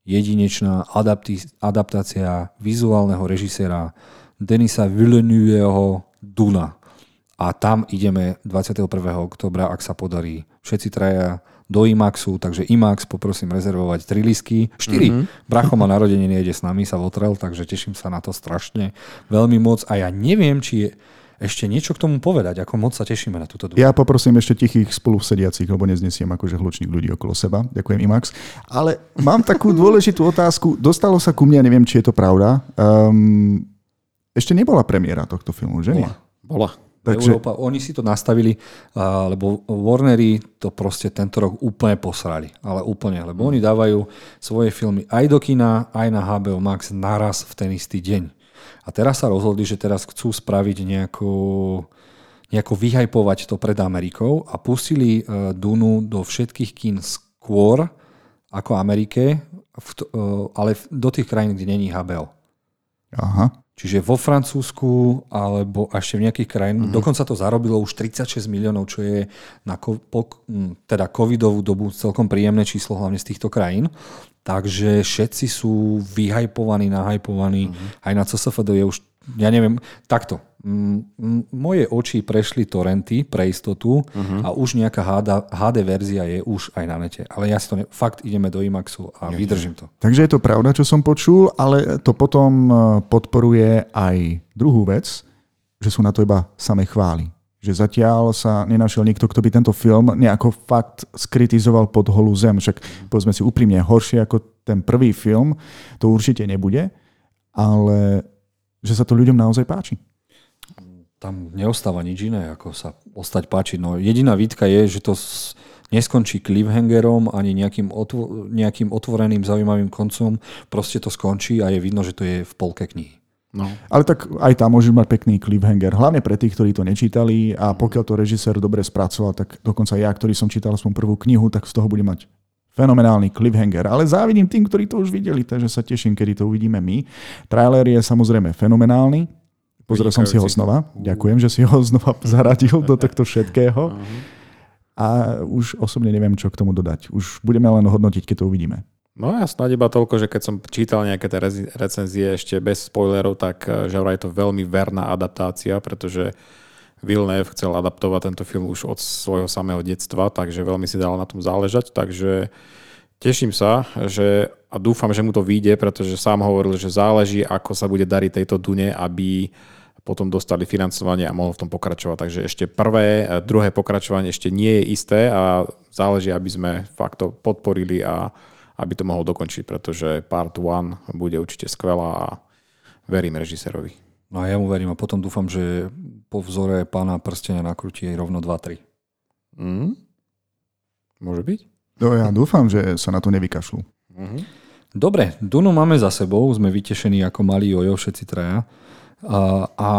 jedinečná adapti- adaptácia vizuálneho režiséra Denisa Villeneuveho Duna. A tam ideme 21. oktobra, ak sa podarí všetci traja do IMAXu, takže IMAX poprosím rezervovať 3 lisky. 4. Mm-hmm. Bracho má narodenie, nejde s nami, sa votrel, takže teším sa na to strašne veľmi moc. A ja neviem, či je ešte niečo k tomu povedať, ako moc sa tešíme na túto Ja poprosím ešte tichých spolusediacich, lebo neznesiem akože hlučných ľudí okolo seba. Ďakujem, Imax. Ale mám takú dôležitú otázku. Dostalo sa ku mne, neviem, či je to pravda. Um, ešte nebola premiéra tohto filmu, že nie? Bola. Takže... Európa, oni si to nastavili, lebo Warneri to proste tento rok úplne posrali. Ale úplne, lebo oni dávajú svoje filmy aj do kina, aj na HBO Max naraz v ten istý deň. A teraz sa rozhodli, že teraz chcú spraviť nejakú, nejako vyhajpovať to pred Amerikou a pustili uh, Dunu do všetkých kín skôr ako Amerike, uh, ale do tých krajín, kde není HBO. Aha. Čiže vo Francúzsku alebo ešte v nejakých krajinách. Mm-hmm. Dokonca to zarobilo už 36 miliónov, čo je na ko- po, teda covidovú dobu celkom príjemné číslo, hlavne z týchto krajín. Takže všetci sú vyhajpovaní, nahajpovaní. Mm-hmm. Aj na CSFD je už, ja neviem, takto. M- moje oči prešli torrenty pre istotu uh-huh. a už nejaká HD, HD verzia je už aj na nete. Ale ja si to ne, fakt ideme do IMAXu a ja, vydržím to. Takže je to pravda, čo som počul, ale to potom e, podporuje aj druhú vec, že sú na to iba samé chvály. Že zatiaľ sa nenašiel niekto, kto by tento film nejako fakt skritizoval pod holú zem. Však povedzme si úprimne, horšie ako ten prvý film to určite nebude, ale že sa to ľuďom naozaj páči. Tam neostáva nič iné, ako sa ostať páčiť. No, jediná výtka je, že to neskončí cliffhangerom ani nejakým, otvo- nejakým otvoreným zaujímavým koncom. Proste to skončí a je vidno, že to je v polke knihy. No. Ale tak aj tam môžeš mať pekný cliffhanger, hlavne pre tých, ktorí to nečítali a pokiaľ to režisér dobre spracoval, tak dokonca ja, ktorý som čítal aspoň prvú knihu, tak z toho bude mať fenomenálny cliffhanger. Ale závidím tým, ktorí to už videli, takže sa teším, kedy to uvidíme my. Trailer je samozrejme fenomenálny. Pozrel som si ho znova. Ďakujem, že si ho znova zaradil do tohto všetkého. A už osobne neviem, čo k tomu dodať. Už budeme len hodnotiť, keď to uvidíme. No ja snad iba toľko, že keď som čítal nejaké tie recenzie ešte bez spoilerov, tak eh, že je to veľmi verná adaptácia, pretože Villeneuve chcel adaptovať tento film už od svojho samého detstva, takže veľmi si dal na tom záležať, takže teším sa, že a dúfam, že mu to vyjde, pretože sám hovoril, že záleží, ako sa bude dariť tejto Dune, aby potom dostali financovanie a mohol v tom pokračovať. Takže ešte prvé, eh, druhé pokračovanie ešte nie je isté a záleží, aby sme fakt to podporili a aby to mohol dokončiť, pretože part 1 bude určite skvelá a verím režisérovi. No a ja mu verím a potom dúfam, že po vzore pána prstenia nakrúti rovno 2-3. Mm? Môže byť? No ja dúfam, že sa na to nevykašľú. Mm-hmm. Dobre, Dunu máme za sebou, sme vytešení ako malí ojo všetci traja. A,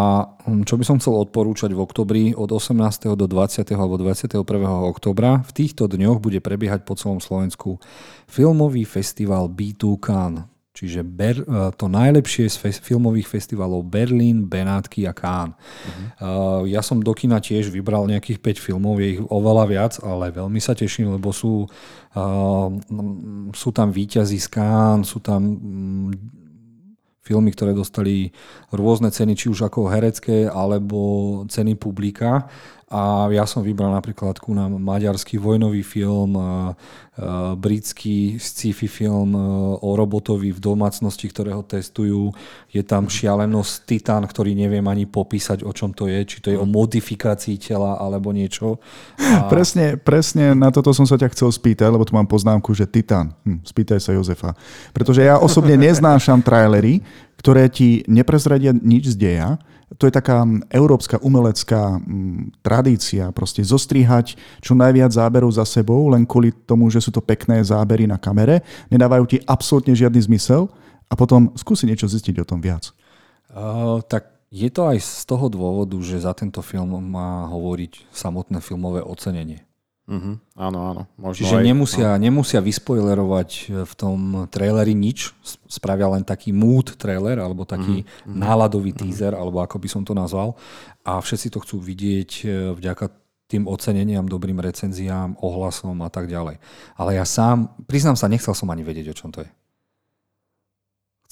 hm, čo by som chcel odporúčať v oktobri od 18. do 20. alebo 21. oktobra, v týchto dňoch bude prebiehať po celom Slovensku filmový festival B2 Cannes. Čiže Ber, e, to najlepšie z filmových festivalov Berlín, Benátky a Cannes. Uh-huh. Ja som do kina tiež vybral nejakých 5 filmov, je ich oveľa viac, ale veľmi sa teším, lebo sú, uh, sú tam výťazí z Cannes, sú tam um, filmy, ktoré dostali rôzne ceny, či už ako herecké, alebo ceny publika. A ja som vybral napríklad ku nám maďarský vojnový film, britský sci-fi film o robotovi v domácnosti, ktorého testujú. Je tam šialenosť Titan, ktorý neviem ani popísať, o čom to je, či to je o modifikácii tela alebo niečo. A... Presne, presne na toto som sa ťa chcel spýtať, lebo tu mám poznámku, že Titan. Hm, spýtaj sa Jozefa. Pretože ja osobne neznášam trailery, ktoré ti neprezradia nič z deja, to je taká európska umelecká tradícia, proste zostrihať čo najviac záberov za sebou, len kvôli tomu, že sú to pekné zábery na kamere, nedávajú ti absolútne žiadny zmysel a potom skúsi niečo zistiť o tom viac. Uh, tak je to aj z toho dôvodu, že za tento film má hovoriť samotné filmové ocenenie. Uh-huh. Áno, áno. Možno Čiže aj, nemusia, no. nemusia vyspoilerovať e, v tom traileri nič, spravia len taký mood trailer, alebo taký uh-huh. náladový teaser, alebo ako by som to nazval. A všetci to chcú vidieť e, vďaka tým oceneniam, dobrým recenziám, ohlasom a tak ďalej. Ale ja sám, priznám sa, nechcel som ani vedieť, o čom to je.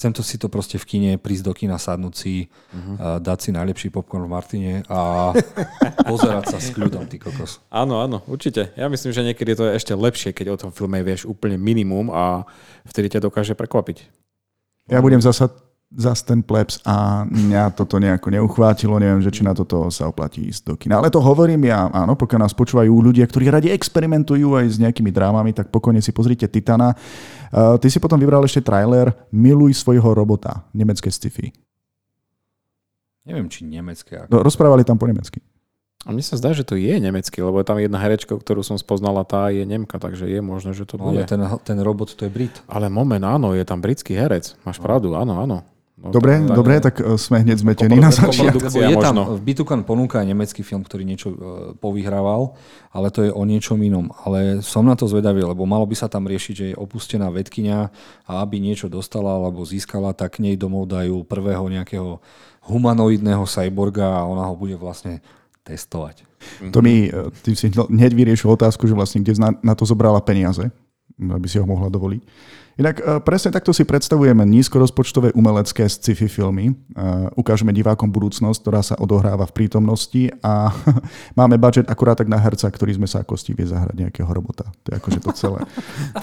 Chcem to si to proste v kine, prísť do kina, sadnúť si, uh-huh. dať si najlepší popcorn v Martine a pozerať sa s kľudom, ty kokos. Áno, áno, určite. Ja myslím, že niekedy to je ešte lepšie, keď o tom filme vieš úplne minimum a vtedy ťa dokáže prekvapiť. Ja budem zasa zas ten plebs a mňa toto nejako neuchvátilo, neviem, že či na toto sa oplatí ísť do kina. Ale to hovorím ja, áno, pokiaľ nás počúvajú ľudia, ktorí radi experimentujú aj s nejakými drámami, tak pokojne si pozrite Titana. Uh, ty si potom vybral ešte trailer Miluj svojho robota, nemecké sci-fi. Neviem, či nemecké. Ako... No, rozprávali tam po nemecky. A mne sa zdá, že to je nemecký, lebo je tam jedna herečka, ktorú som spoznala, tá je Nemka, takže je možné, že to no, bude. Ale ten, ten robot to je Brit. Ale moment, áno, je tam britský herec. Máš no. pravdu, áno, áno. No, dobre, tak, dobre, tak e, sme hneď zmetení na začiatku. Je tam, v Bitukan ponúka nemecký film, ktorý niečo e, povyhrával, ale to je o niečom inom. Ale som na to zvedavý, lebo malo by sa tam riešiť, že je opustená vedkynia a aby niečo dostala alebo získala, tak nej domov dajú prvého nejakého humanoidného cyborga a ona ho bude vlastne testovať. To mi, e, ty si hneď vyriešil otázku, že vlastne kde na to zobrala peniaze, aby si ho mohla dovoliť. Inak e, presne takto si predstavujeme nízkorozpočtové umelecké sci-fi filmy. E, ukážeme divákom budúcnosť, ktorá sa odohráva v prítomnosti a máme budget akurát tak na herca, ktorý sme sa ako vie zahrať nejakého robota. To je akože to celé.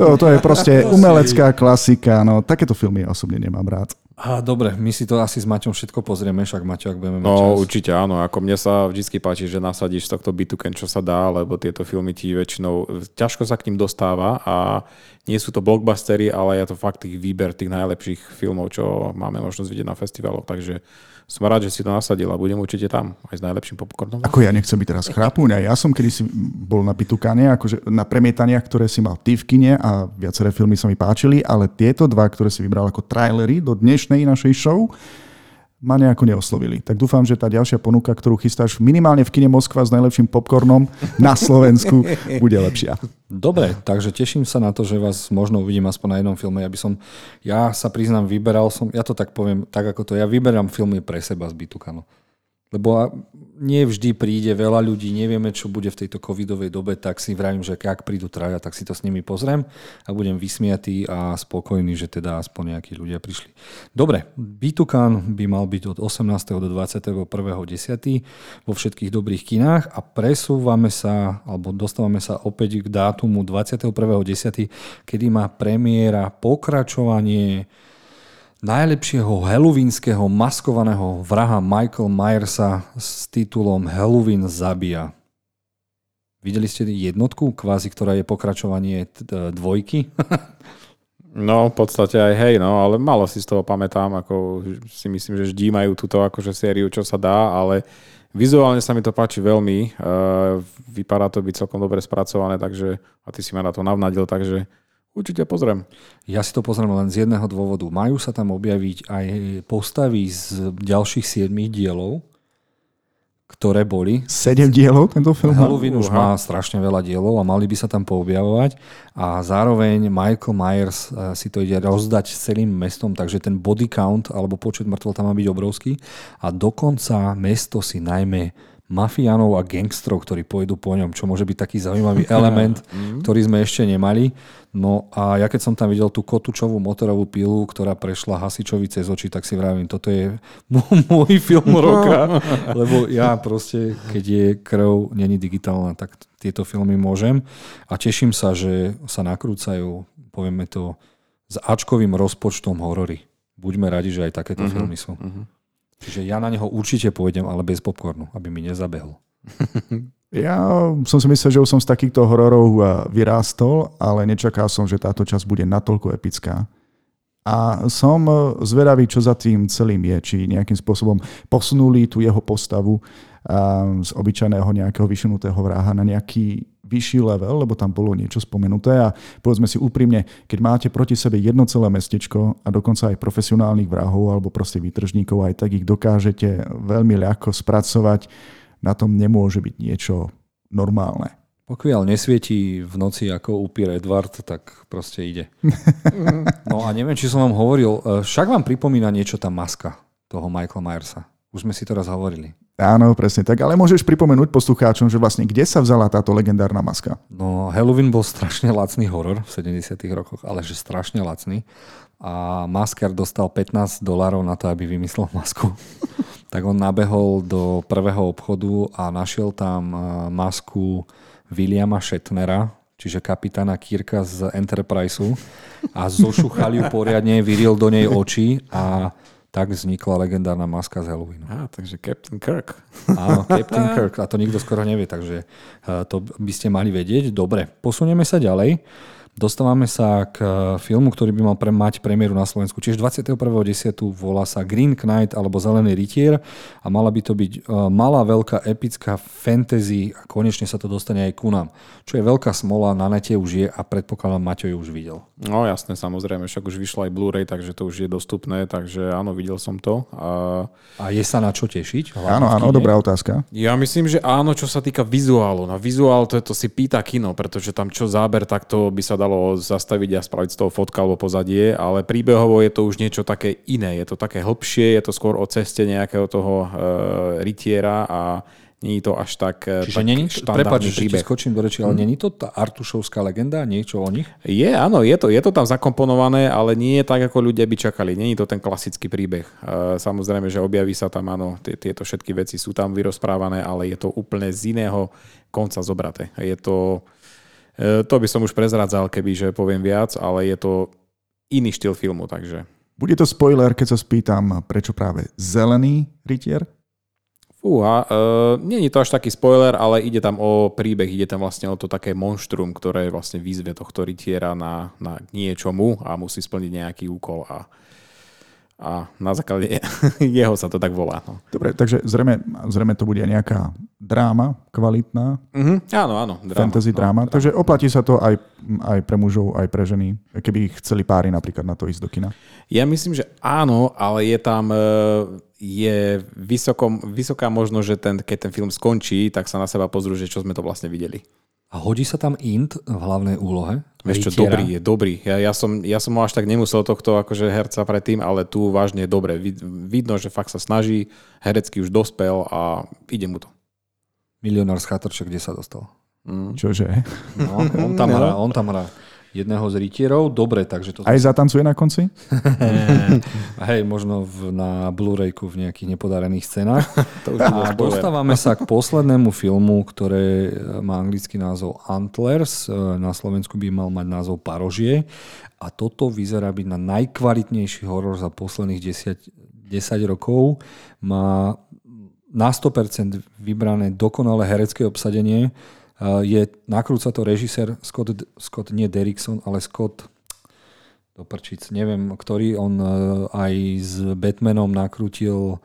To, to je proste umelecká klasika. No, takéto filmy ja osobne nemám rád. A dobre, my si to asi s Maťom všetko pozrieme, však Maťo, ak budeme mať No čas. určite áno, ako mne sa vždy páči, že nasadíš z tohto bituken, čo sa dá, lebo tieto filmy ti väčšinou, ťažko sa k ním dostáva a nie sú to blockbustery, ale je to fakt tých výber tých najlepších filmov, čo máme možnosť vidieť na festivaloch, takže som rád, že si to nasadil a budem určite tam aj s najlepším popcornom. Ako ja nechcem byť teraz chrápúň, ja som kedy si bol na Pitukane, akože na premietaniach, ktoré si mal ty v kine a viaceré filmy sa mi páčili, ale tieto dva, ktoré si vybral ako trailery do dnešnej našej show, ma nejako neoslovili. Tak dúfam, že tá ďalšia ponuka, ktorú chystáš minimálne v kine Moskva s najlepším popcornom na Slovensku, bude lepšia. Dobre, takže teším sa na to, že vás možno uvidím aspoň na jednom filme. Ja by som, ja sa priznám, vyberal som, ja to tak poviem, tak ako to, ja vyberám filmy pre seba z Bitukano. Lebo nie vždy príde veľa ľudí, nevieme, čo bude v tejto covidovej dobe, tak si vravím, že ak prídu traja, tak si to s nimi pozriem a budem vysmiatý a spokojný, že teda aspoň nejakí ľudia prišli. Dobre, Bitukan by mal byť od 18. do 21.10. vo všetkých dobrých kinách a presúvame sa, alebo dostávame sa opäť k dátumu 21.10., kedy má premiéra pokračovanie najlepšieho halloweenského maskovaného vraha Michael Myersa s titulom Halloween zabíja. Videli ste jednotku, kvázi, ktorá je pokračovanie dvojky? No, v podstate aj hej, no, ale malo si z toho pamätám, ako si myslím, že vždy majú túto akože sériu, čo sa dá, ale vizuálne sa mi to páči veľmi. Uh, vypadá to byť celkom dobre spracované, takže a ty si ma na to navnadil, takže Určite pozriem. Ja si to pozriem len z jedného dôvodu. Majú sa tam objaviť aj postavy z ďalších 7 dielov, ktoré boli. 7 dielov tento film? Halloween už má strašne veľa dielov a mali by sa tam poobjavovať a zároveň Michael Myers eh, si to ide rozdať celým mestom, takže ten body count alebo počet mŕtvol tam má byť obrovský a dokonca mesto si najmä mafiánov a gangstrov, ktorí pôjdu po ňom, čo môže byť taký zaujímavý element, ktorý sme ešte nemali. No a ja keď som tam videl tú kotúčovú motorovú pilu, ktorá prešla hasičovi cez oči, tak si vravím, toto je môj film roka, lebo ja proste, keď je krv, není digitálna, tak tieto filmy môžem a teším sa, že sa nakrúcajú, povieme to, s Ačkovým rozpočtom horory. Buďme radi, že aj takéto uh-huh, filmy sú. Uh-huh. Čiže ja na neho určite pôjdem, ale bez popcornu, aby mi nezabehol. Ja som si myslel, že už som z takýchto hororov vyrástol, ale nečakal som, že táto časť bude natoľko epická. A som zvedavý, čo za tým celým je, či nejakým spôsobom posunuli tú jeho postavu z obyčajného nejakého vyšinutého vraha na nejaký vyšší level, lebo tam bolo niečo spomenuté a povedzme si úprimne, keď máte proti sebe jedno celé mestečko a dokonca aj profesionálnych vrahov alebo proste výtržníkov, aj tak ich dokážete veľmi ľahko spracovať, na tom nemôže byť niečo normálne. Pokiaľ nesvietí v noci ako upír Edward, tak proste ide. No a neviem, či som vám hovoril, však vám pripomína niečo tá maska toho Michaela Myersa. Už sme si to raz hovorili. Áno, presne tak. Ale môžeš pripomenúť poslucháčom, že vlastne kde sa vzala táto legendárna maska? No, Halloween bol strašne lacný horor v 70 rokoch, ale že strašne lacný. A masker dostal 15 dolárov na to, aby vymyslel masku. tak on nabehol do prvého obchodu a našiel tam masku Williama Shatnera, čiže kapitána Kirka z Enterpriseu a zošuchal ju poriadne, vyril do nej oči a tak vznikla legendárna maska z Halloweenu. Á, takže Captain Kirk. Áno, Captain Kirk. A to nikto skoro nevie, takže to by ste mali vedieť. Dobre, posunieme sa ďalej. Dostávame sa k filmu, ktorý by mal pre, mať premiéru na Slovensku. Čiže 21.10. volá sa Green Knight alebo Zelený rytier a mala by to byť malá, veľká, epická fantasy a konečne sa to dostane aj ku nám. Čo je veľká smola, na nete už je a predpokladám, Maťo ju už videl. No jasné, samozrejme, však už vyšla aj Blu-ray, takže to už je dostupné, takže áno, videl som to. A, a je sa na čo tešiť? Áno, áno, dobrá otázka. Ja myslím, že áno, čo sa týka vizuálu. Na vizuál to, to si pýta kino, pretože tam čo záber, tak to by sa dalo zastaviť a spraviť z toho fotka alebo pozadie, ale príbehovo je to už niečo také iné. Je to také hlbšie, je to skôr o ceste nejakého toho uh, rytiera a nie je to až tak, Čiže tak není, prepáč, že ti skočím do reči, ale Mhm. není to tá Artušovská legenda, niečo o nich? Je, áno, je to, je to tam zakomponované, ale nie je tak, ako ľudia by čakali. Je to ten klasický príbeh. Uh, samozrejme, že objaví sa tam, áno, tieto všetky veci sú tam vyrozprávané, ale je to úplne z iného konca zobraté. Je to, to by som už prezradzal, keby, že poviem viac, ale je to iný štýl filmu, takže Bude to spoiler, keď sa spýtam, prečo práve zelený rytier? Fúha, uh, nie je to až taký spoiler, ale ide tam o príbeh, ide tam vlastne o to také monštrum, ktoré vlastne výzve tohto rytiera na, na niečomu a musí splniť nejaký úkol a a na základe jeho sa to tak volá. No. Dobre, takže zrejme, zrejme to bude nejaká dráma, kvalitná. Mm-hmm. Áno, áno. Dráma, fantasy no, dráma. dráma. Takže oplatí sa to aj, aj pre mužov, aj pre ženy, keby chceli páry napríklad na to ísť do kina. Ja myslím, že áno, ale je tam e, je vysoko, vysoká možnosť, že ten, keď ten film skončí, tak sa na seba pozrú, že čo sme to vlastne videli. A hodí sa tam int v hlavnej úlohe? Vieš čo, dobrý je, dobrý. Ja, ja, som, ja som ho až tak nemusel tohto akože herca predtým, ale tu vážne je dobre. Vidno, že fakt sa snaží, herecky už dospel a ide mu to. Milionár z chatrček, kde sa dostal? Mm. Čože? No, on tam hrá, on tam hrá jedného z rytierov. Dobre, takže to... Aj zatancuje na konci? Hej, možno v, na Blu-rayku v nejakých nepodarených scénach. A dostávame sa k poslednému filmu, ktoré má anglický názov Antlers. Na Slovensku by mal mať názov Parožie. A toto vyzerá byť na najkvalitnejší horor za posledných 10, 10 rokov. Má na 100% vybrané dokonalé herecké obsadenie je, nakrúca to režisér Scott, Scott nie Derrickson, ale Scott do neviem, ktorý. On eh, aj s Batmanom nakrútil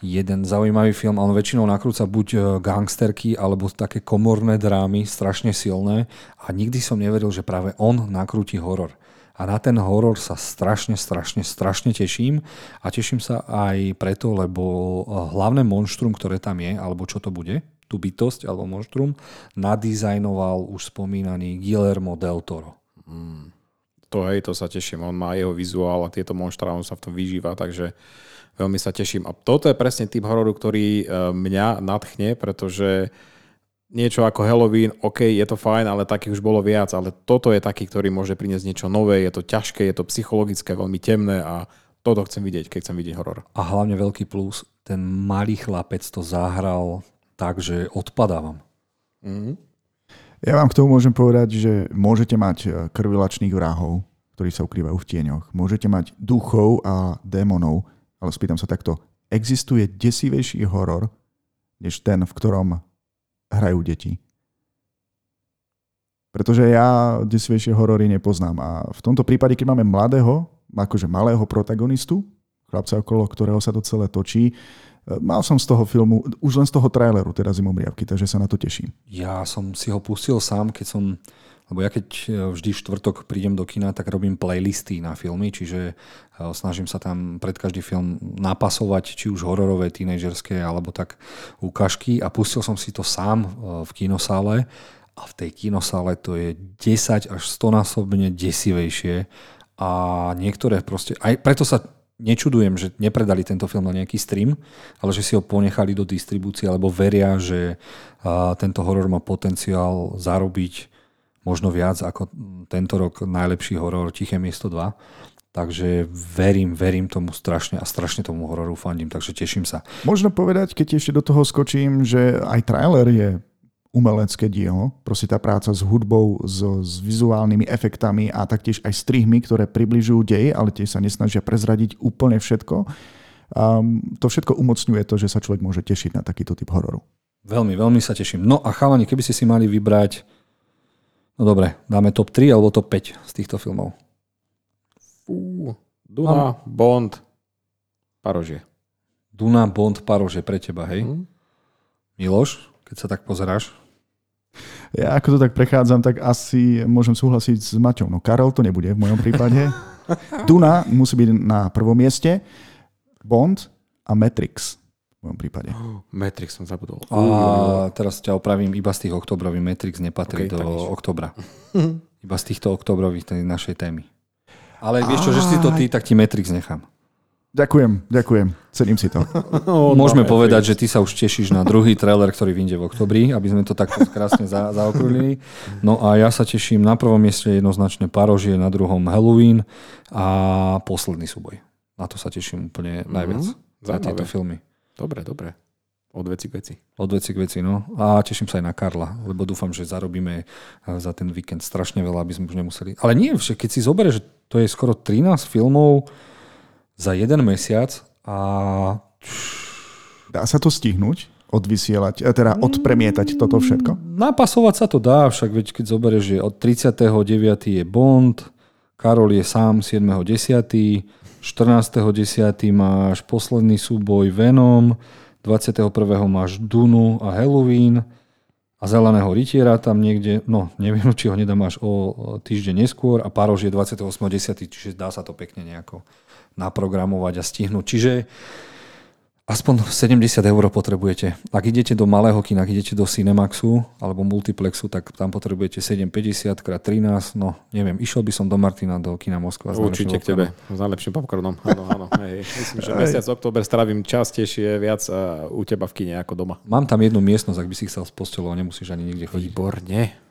jeden zaujímavý film, on väčšinou nakrúca buď eh, gangsterky alebo také komorné drámy, strašne silné. A nikdy som neveril, že práve on nakrúti horor. A na ten horor sa strašne, strašne, strašne teším. A teším sa aj preto, lebo hlavné monštrum, ktoré tam je, alebo čo to bude, tú bytosť alebo monštrum nadizajnoval už spomínaný Guillermo del Toro. Mm. To hej, to sa teším. On má jeho vizuál a tieto monštra, on sa v tom vyžíva, takže veľmi sa teším. A toto je presne typ hororu, ktorý e, mňa nadchne, pretože niečo ako Halloween, OK, je to fajn, ale takých už bolo viac, ale toto je taký, ktorý môže priniesť niečo nové, je to ťažké, je to psychologické, veľmi temné a toto chcem vidieť, keď chcem vidieť horor. A hlavne veľký plus, ten malý chlapec to zahral tak, že odpadávam. Mm-hmm. Ja vám k tomu môžem povedať, že môžete mať e, krvilačných vrahov, ktorí sa ukrývajú v tieňoch. Môžete mať duchov a démonov, ale spýtam sa takto, existuje desivejší horor, než ten, v ktorom hrajú deti? Pretože ja desivejšie horory nepoznám. A v tomto prípade, keď máme mladého, akože malého protagonistu, chlapca, okolo ktorého sa to celé točí, Mal som z toho filmu, už len z toho traileru, teda zimomriavky, takže sa na to teším. Ja som si ho pustil sám, keď som, lebo ja keď e, vždy štvrtok prídem do kina, tak robím playlisty na filmy, čiže e, snažím sa tam pred každý film napasovať, či už hororové, tínejdžerské, alebo tak ukážky. A pustil som si to sám e, v kinosále. A v tej kinosále to je 10 až 100 násobne desivejšie. A niektoré proste, aj preto sa nečudujem, že nepredali tento film na nejaký stream, ale že si ho ponechali do distribúcie, alebo veria, že tento horor má potenciál zarobiť možno viac ako tento rok najlepší horor Tiché miesto 2. Takže verím, verím tomu strašne a strašne tomu hororu fandím, takže teším sa. Možno povedať, keď ešte do toho skočím, že aj trailer je umelecké dielo, proste tá práca s hudbou, s, s vizuálnymi efektami a taktiež aj strihmi, ktoré približujú dej, ale tiež sa nesnažia prezradiť úplne všetko. Um, to všetko umocňuje to, že sa človek môže tešiť na takýto typ hororu. Veľmi, veľmi sa teším. No a chalani, keby ste si mali vybrať, no dobre, dáme top 3 alebo top 5 z týchto filmov. Fú, Duna, Mám. Bond, Parože. Duna, Bond, Parože pre teba, hej? Mm. Miloš, keď sa tak pozeráš? Ja ako to tak prechádzam, tak asi môžem súhlasiť s Maťom. No Karel to nebude v mojom prípade. Duna musí byť na prvom mieste. Bond a Matrix v mojom prípade. Oh, Matrix som zabudol. A teraz ťa opravím, iba z tých oktobrových Matrix nepatrí okay, do oktobra. Iba z týchto oktobrových tej našej témy. Ale vieš čo, že si to ty, tak ti Matrix nechám. Ďakujem, ďakujem. Cením si to. Môžeme povedať, že ty sa už tešíš na druhý trailer, ktorý vyjde v oktobri, aby sme to takto krásne za, zaokrúlili. No a ja sa teším na prvom mieste jednoznačne Parožie, na druhom Halloween a posledný súboj. Na to sa teším úplne najviac. Mm-hmm. Za tieto filmy. Dobre, dobre. Od veci k veci. Od veci k veci, no. A teším sa aj na Karla, lebo dúfam, že zarobíme za ten víkend strašne veľa, aby sme už nemuseli. Ale nie, keď si zoberieš, že To je skoro 13 filmov za jeden mesiac a Dá sa to stihnúť? Odvysielať, eh, teda odpremietať toto všetko? napasovať sa to dá, však veď keď zoberieš, že od 39. je Bond, Karol je sám 7.10., 14.10. máš posledný súboj Venom, 21. máš Dunu a Halloween a Zeleného rytiera tam niekde, no neviem, či ho nedám až o týždeň neskôr a Párož je 28.10., čiže dá sa to pekne nejako naprogramovať a stihnúť. Čiže aspoň 70 eur potrebujete. Ak idete do malého kina, ak idete do Cinemaxu alebo Multiplexu, tak tam potrebujete 7,50 x 13, no neviem, išiel by som do Martina, do kina Moskva. Určite k tebe, s najlepším popcornom. Áno, áno. Hej. Myslím, že mesiac október strávim častejšie viac u teba v kine ako doma. Mám tam jednu miestnosť, ak by si chcel s postelou nemusíš ani nikde chodiť. Výborne.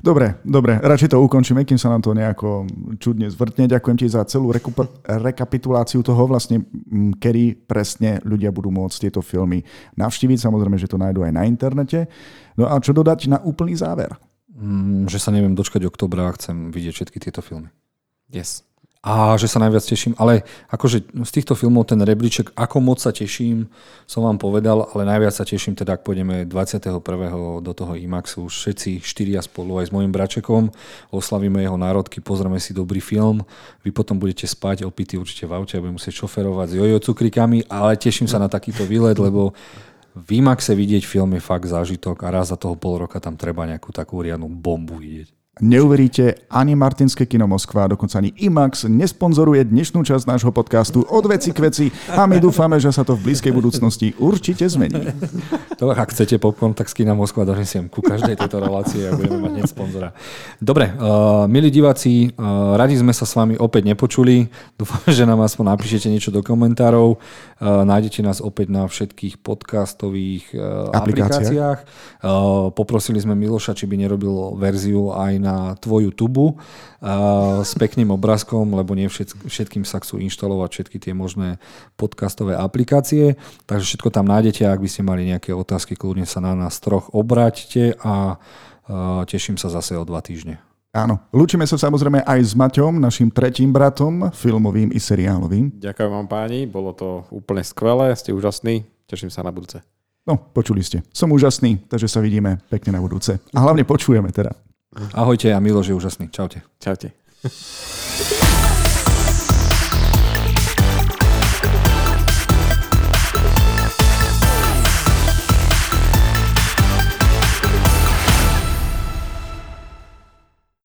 Dobre, dobre, radšej to ukončíme, kým sa nám to nejako čudne zvrtne. Ďakujem ti za celú rekup- rekapituláciu toho vlastne, kedy presne ľudia budú môcť tieto filmy navštíviť. Samozrejme, že to nájdú aj na internete. No a čo dodať na úplný záver? Mm, že sa neviem dočkať oktobra a chcem vidieť všetky tieto filmy. Yes. A že sa najviac teším, ale akože z týchto filmov ten rebríček, ako moc sa teším, som vám povedal, ale najviac sa teším teda, ak pôjdeme 21. do toho IMAXu, všetci štyria spolu aj s mojim bračekom, oslavíme jeho národky, pozrieme si dobrý film, vy potom budete spať opity určite v aute a budeme musieť šoferovať s jojo cukrikami, ale teším sa na takýto výlet, lebo v IMAXe vidieť film je fakt zážitok a raz za toho pol roka tam treba nejakú takú riadnu bombu vidieť. Neuveríte, ani Martinské kino Moskva, dokonca ani IMAX nesponzoruje dnešnú časť nášho podcastu od veci k veci a my dúfame, že sa to v blízkej budúcnosti určite zmení. To, ak chcete popcorn, tak z kina Moskva donesiem ku každej tejto relácie a budeme mať hneď sponzora. Dobre, uh, milí diváci, uh, radi sme sa s vami opäť nepočuli. Dúfam, že nám aspoň napíšete niečo do komentárov. Uh, nájdete nás opäť na všetkých podcastových uh, Aplikáciách. aplikáciách. Uh, poprosili sme Miloša, či by nerobil verziu aj na tvoju tubu s pekným obrázkom, lebo nie všetk- všetkým sa chcú inštalovať všetky tie možné podcastové aplikácie. Takže všetko tam nájdete. Ak by ste mali nejaké otázky, kľudne sa na nás troch obráťte a teším sa zase o dva týždne. Áno, lúčime sa samozrejme aj s Maťom, našim tretím bratom, filmovým i seriálovým. Ďakujem vám páni, bolo to úplne skvelé, ste úžasní, teším sa na budúce. No, počuli ste. Som úžasný, takže sa vidíme pekne na budúce. A hlavne počujeme teda. Ahojte a Miloš je úžasný. Čaute. Čaute.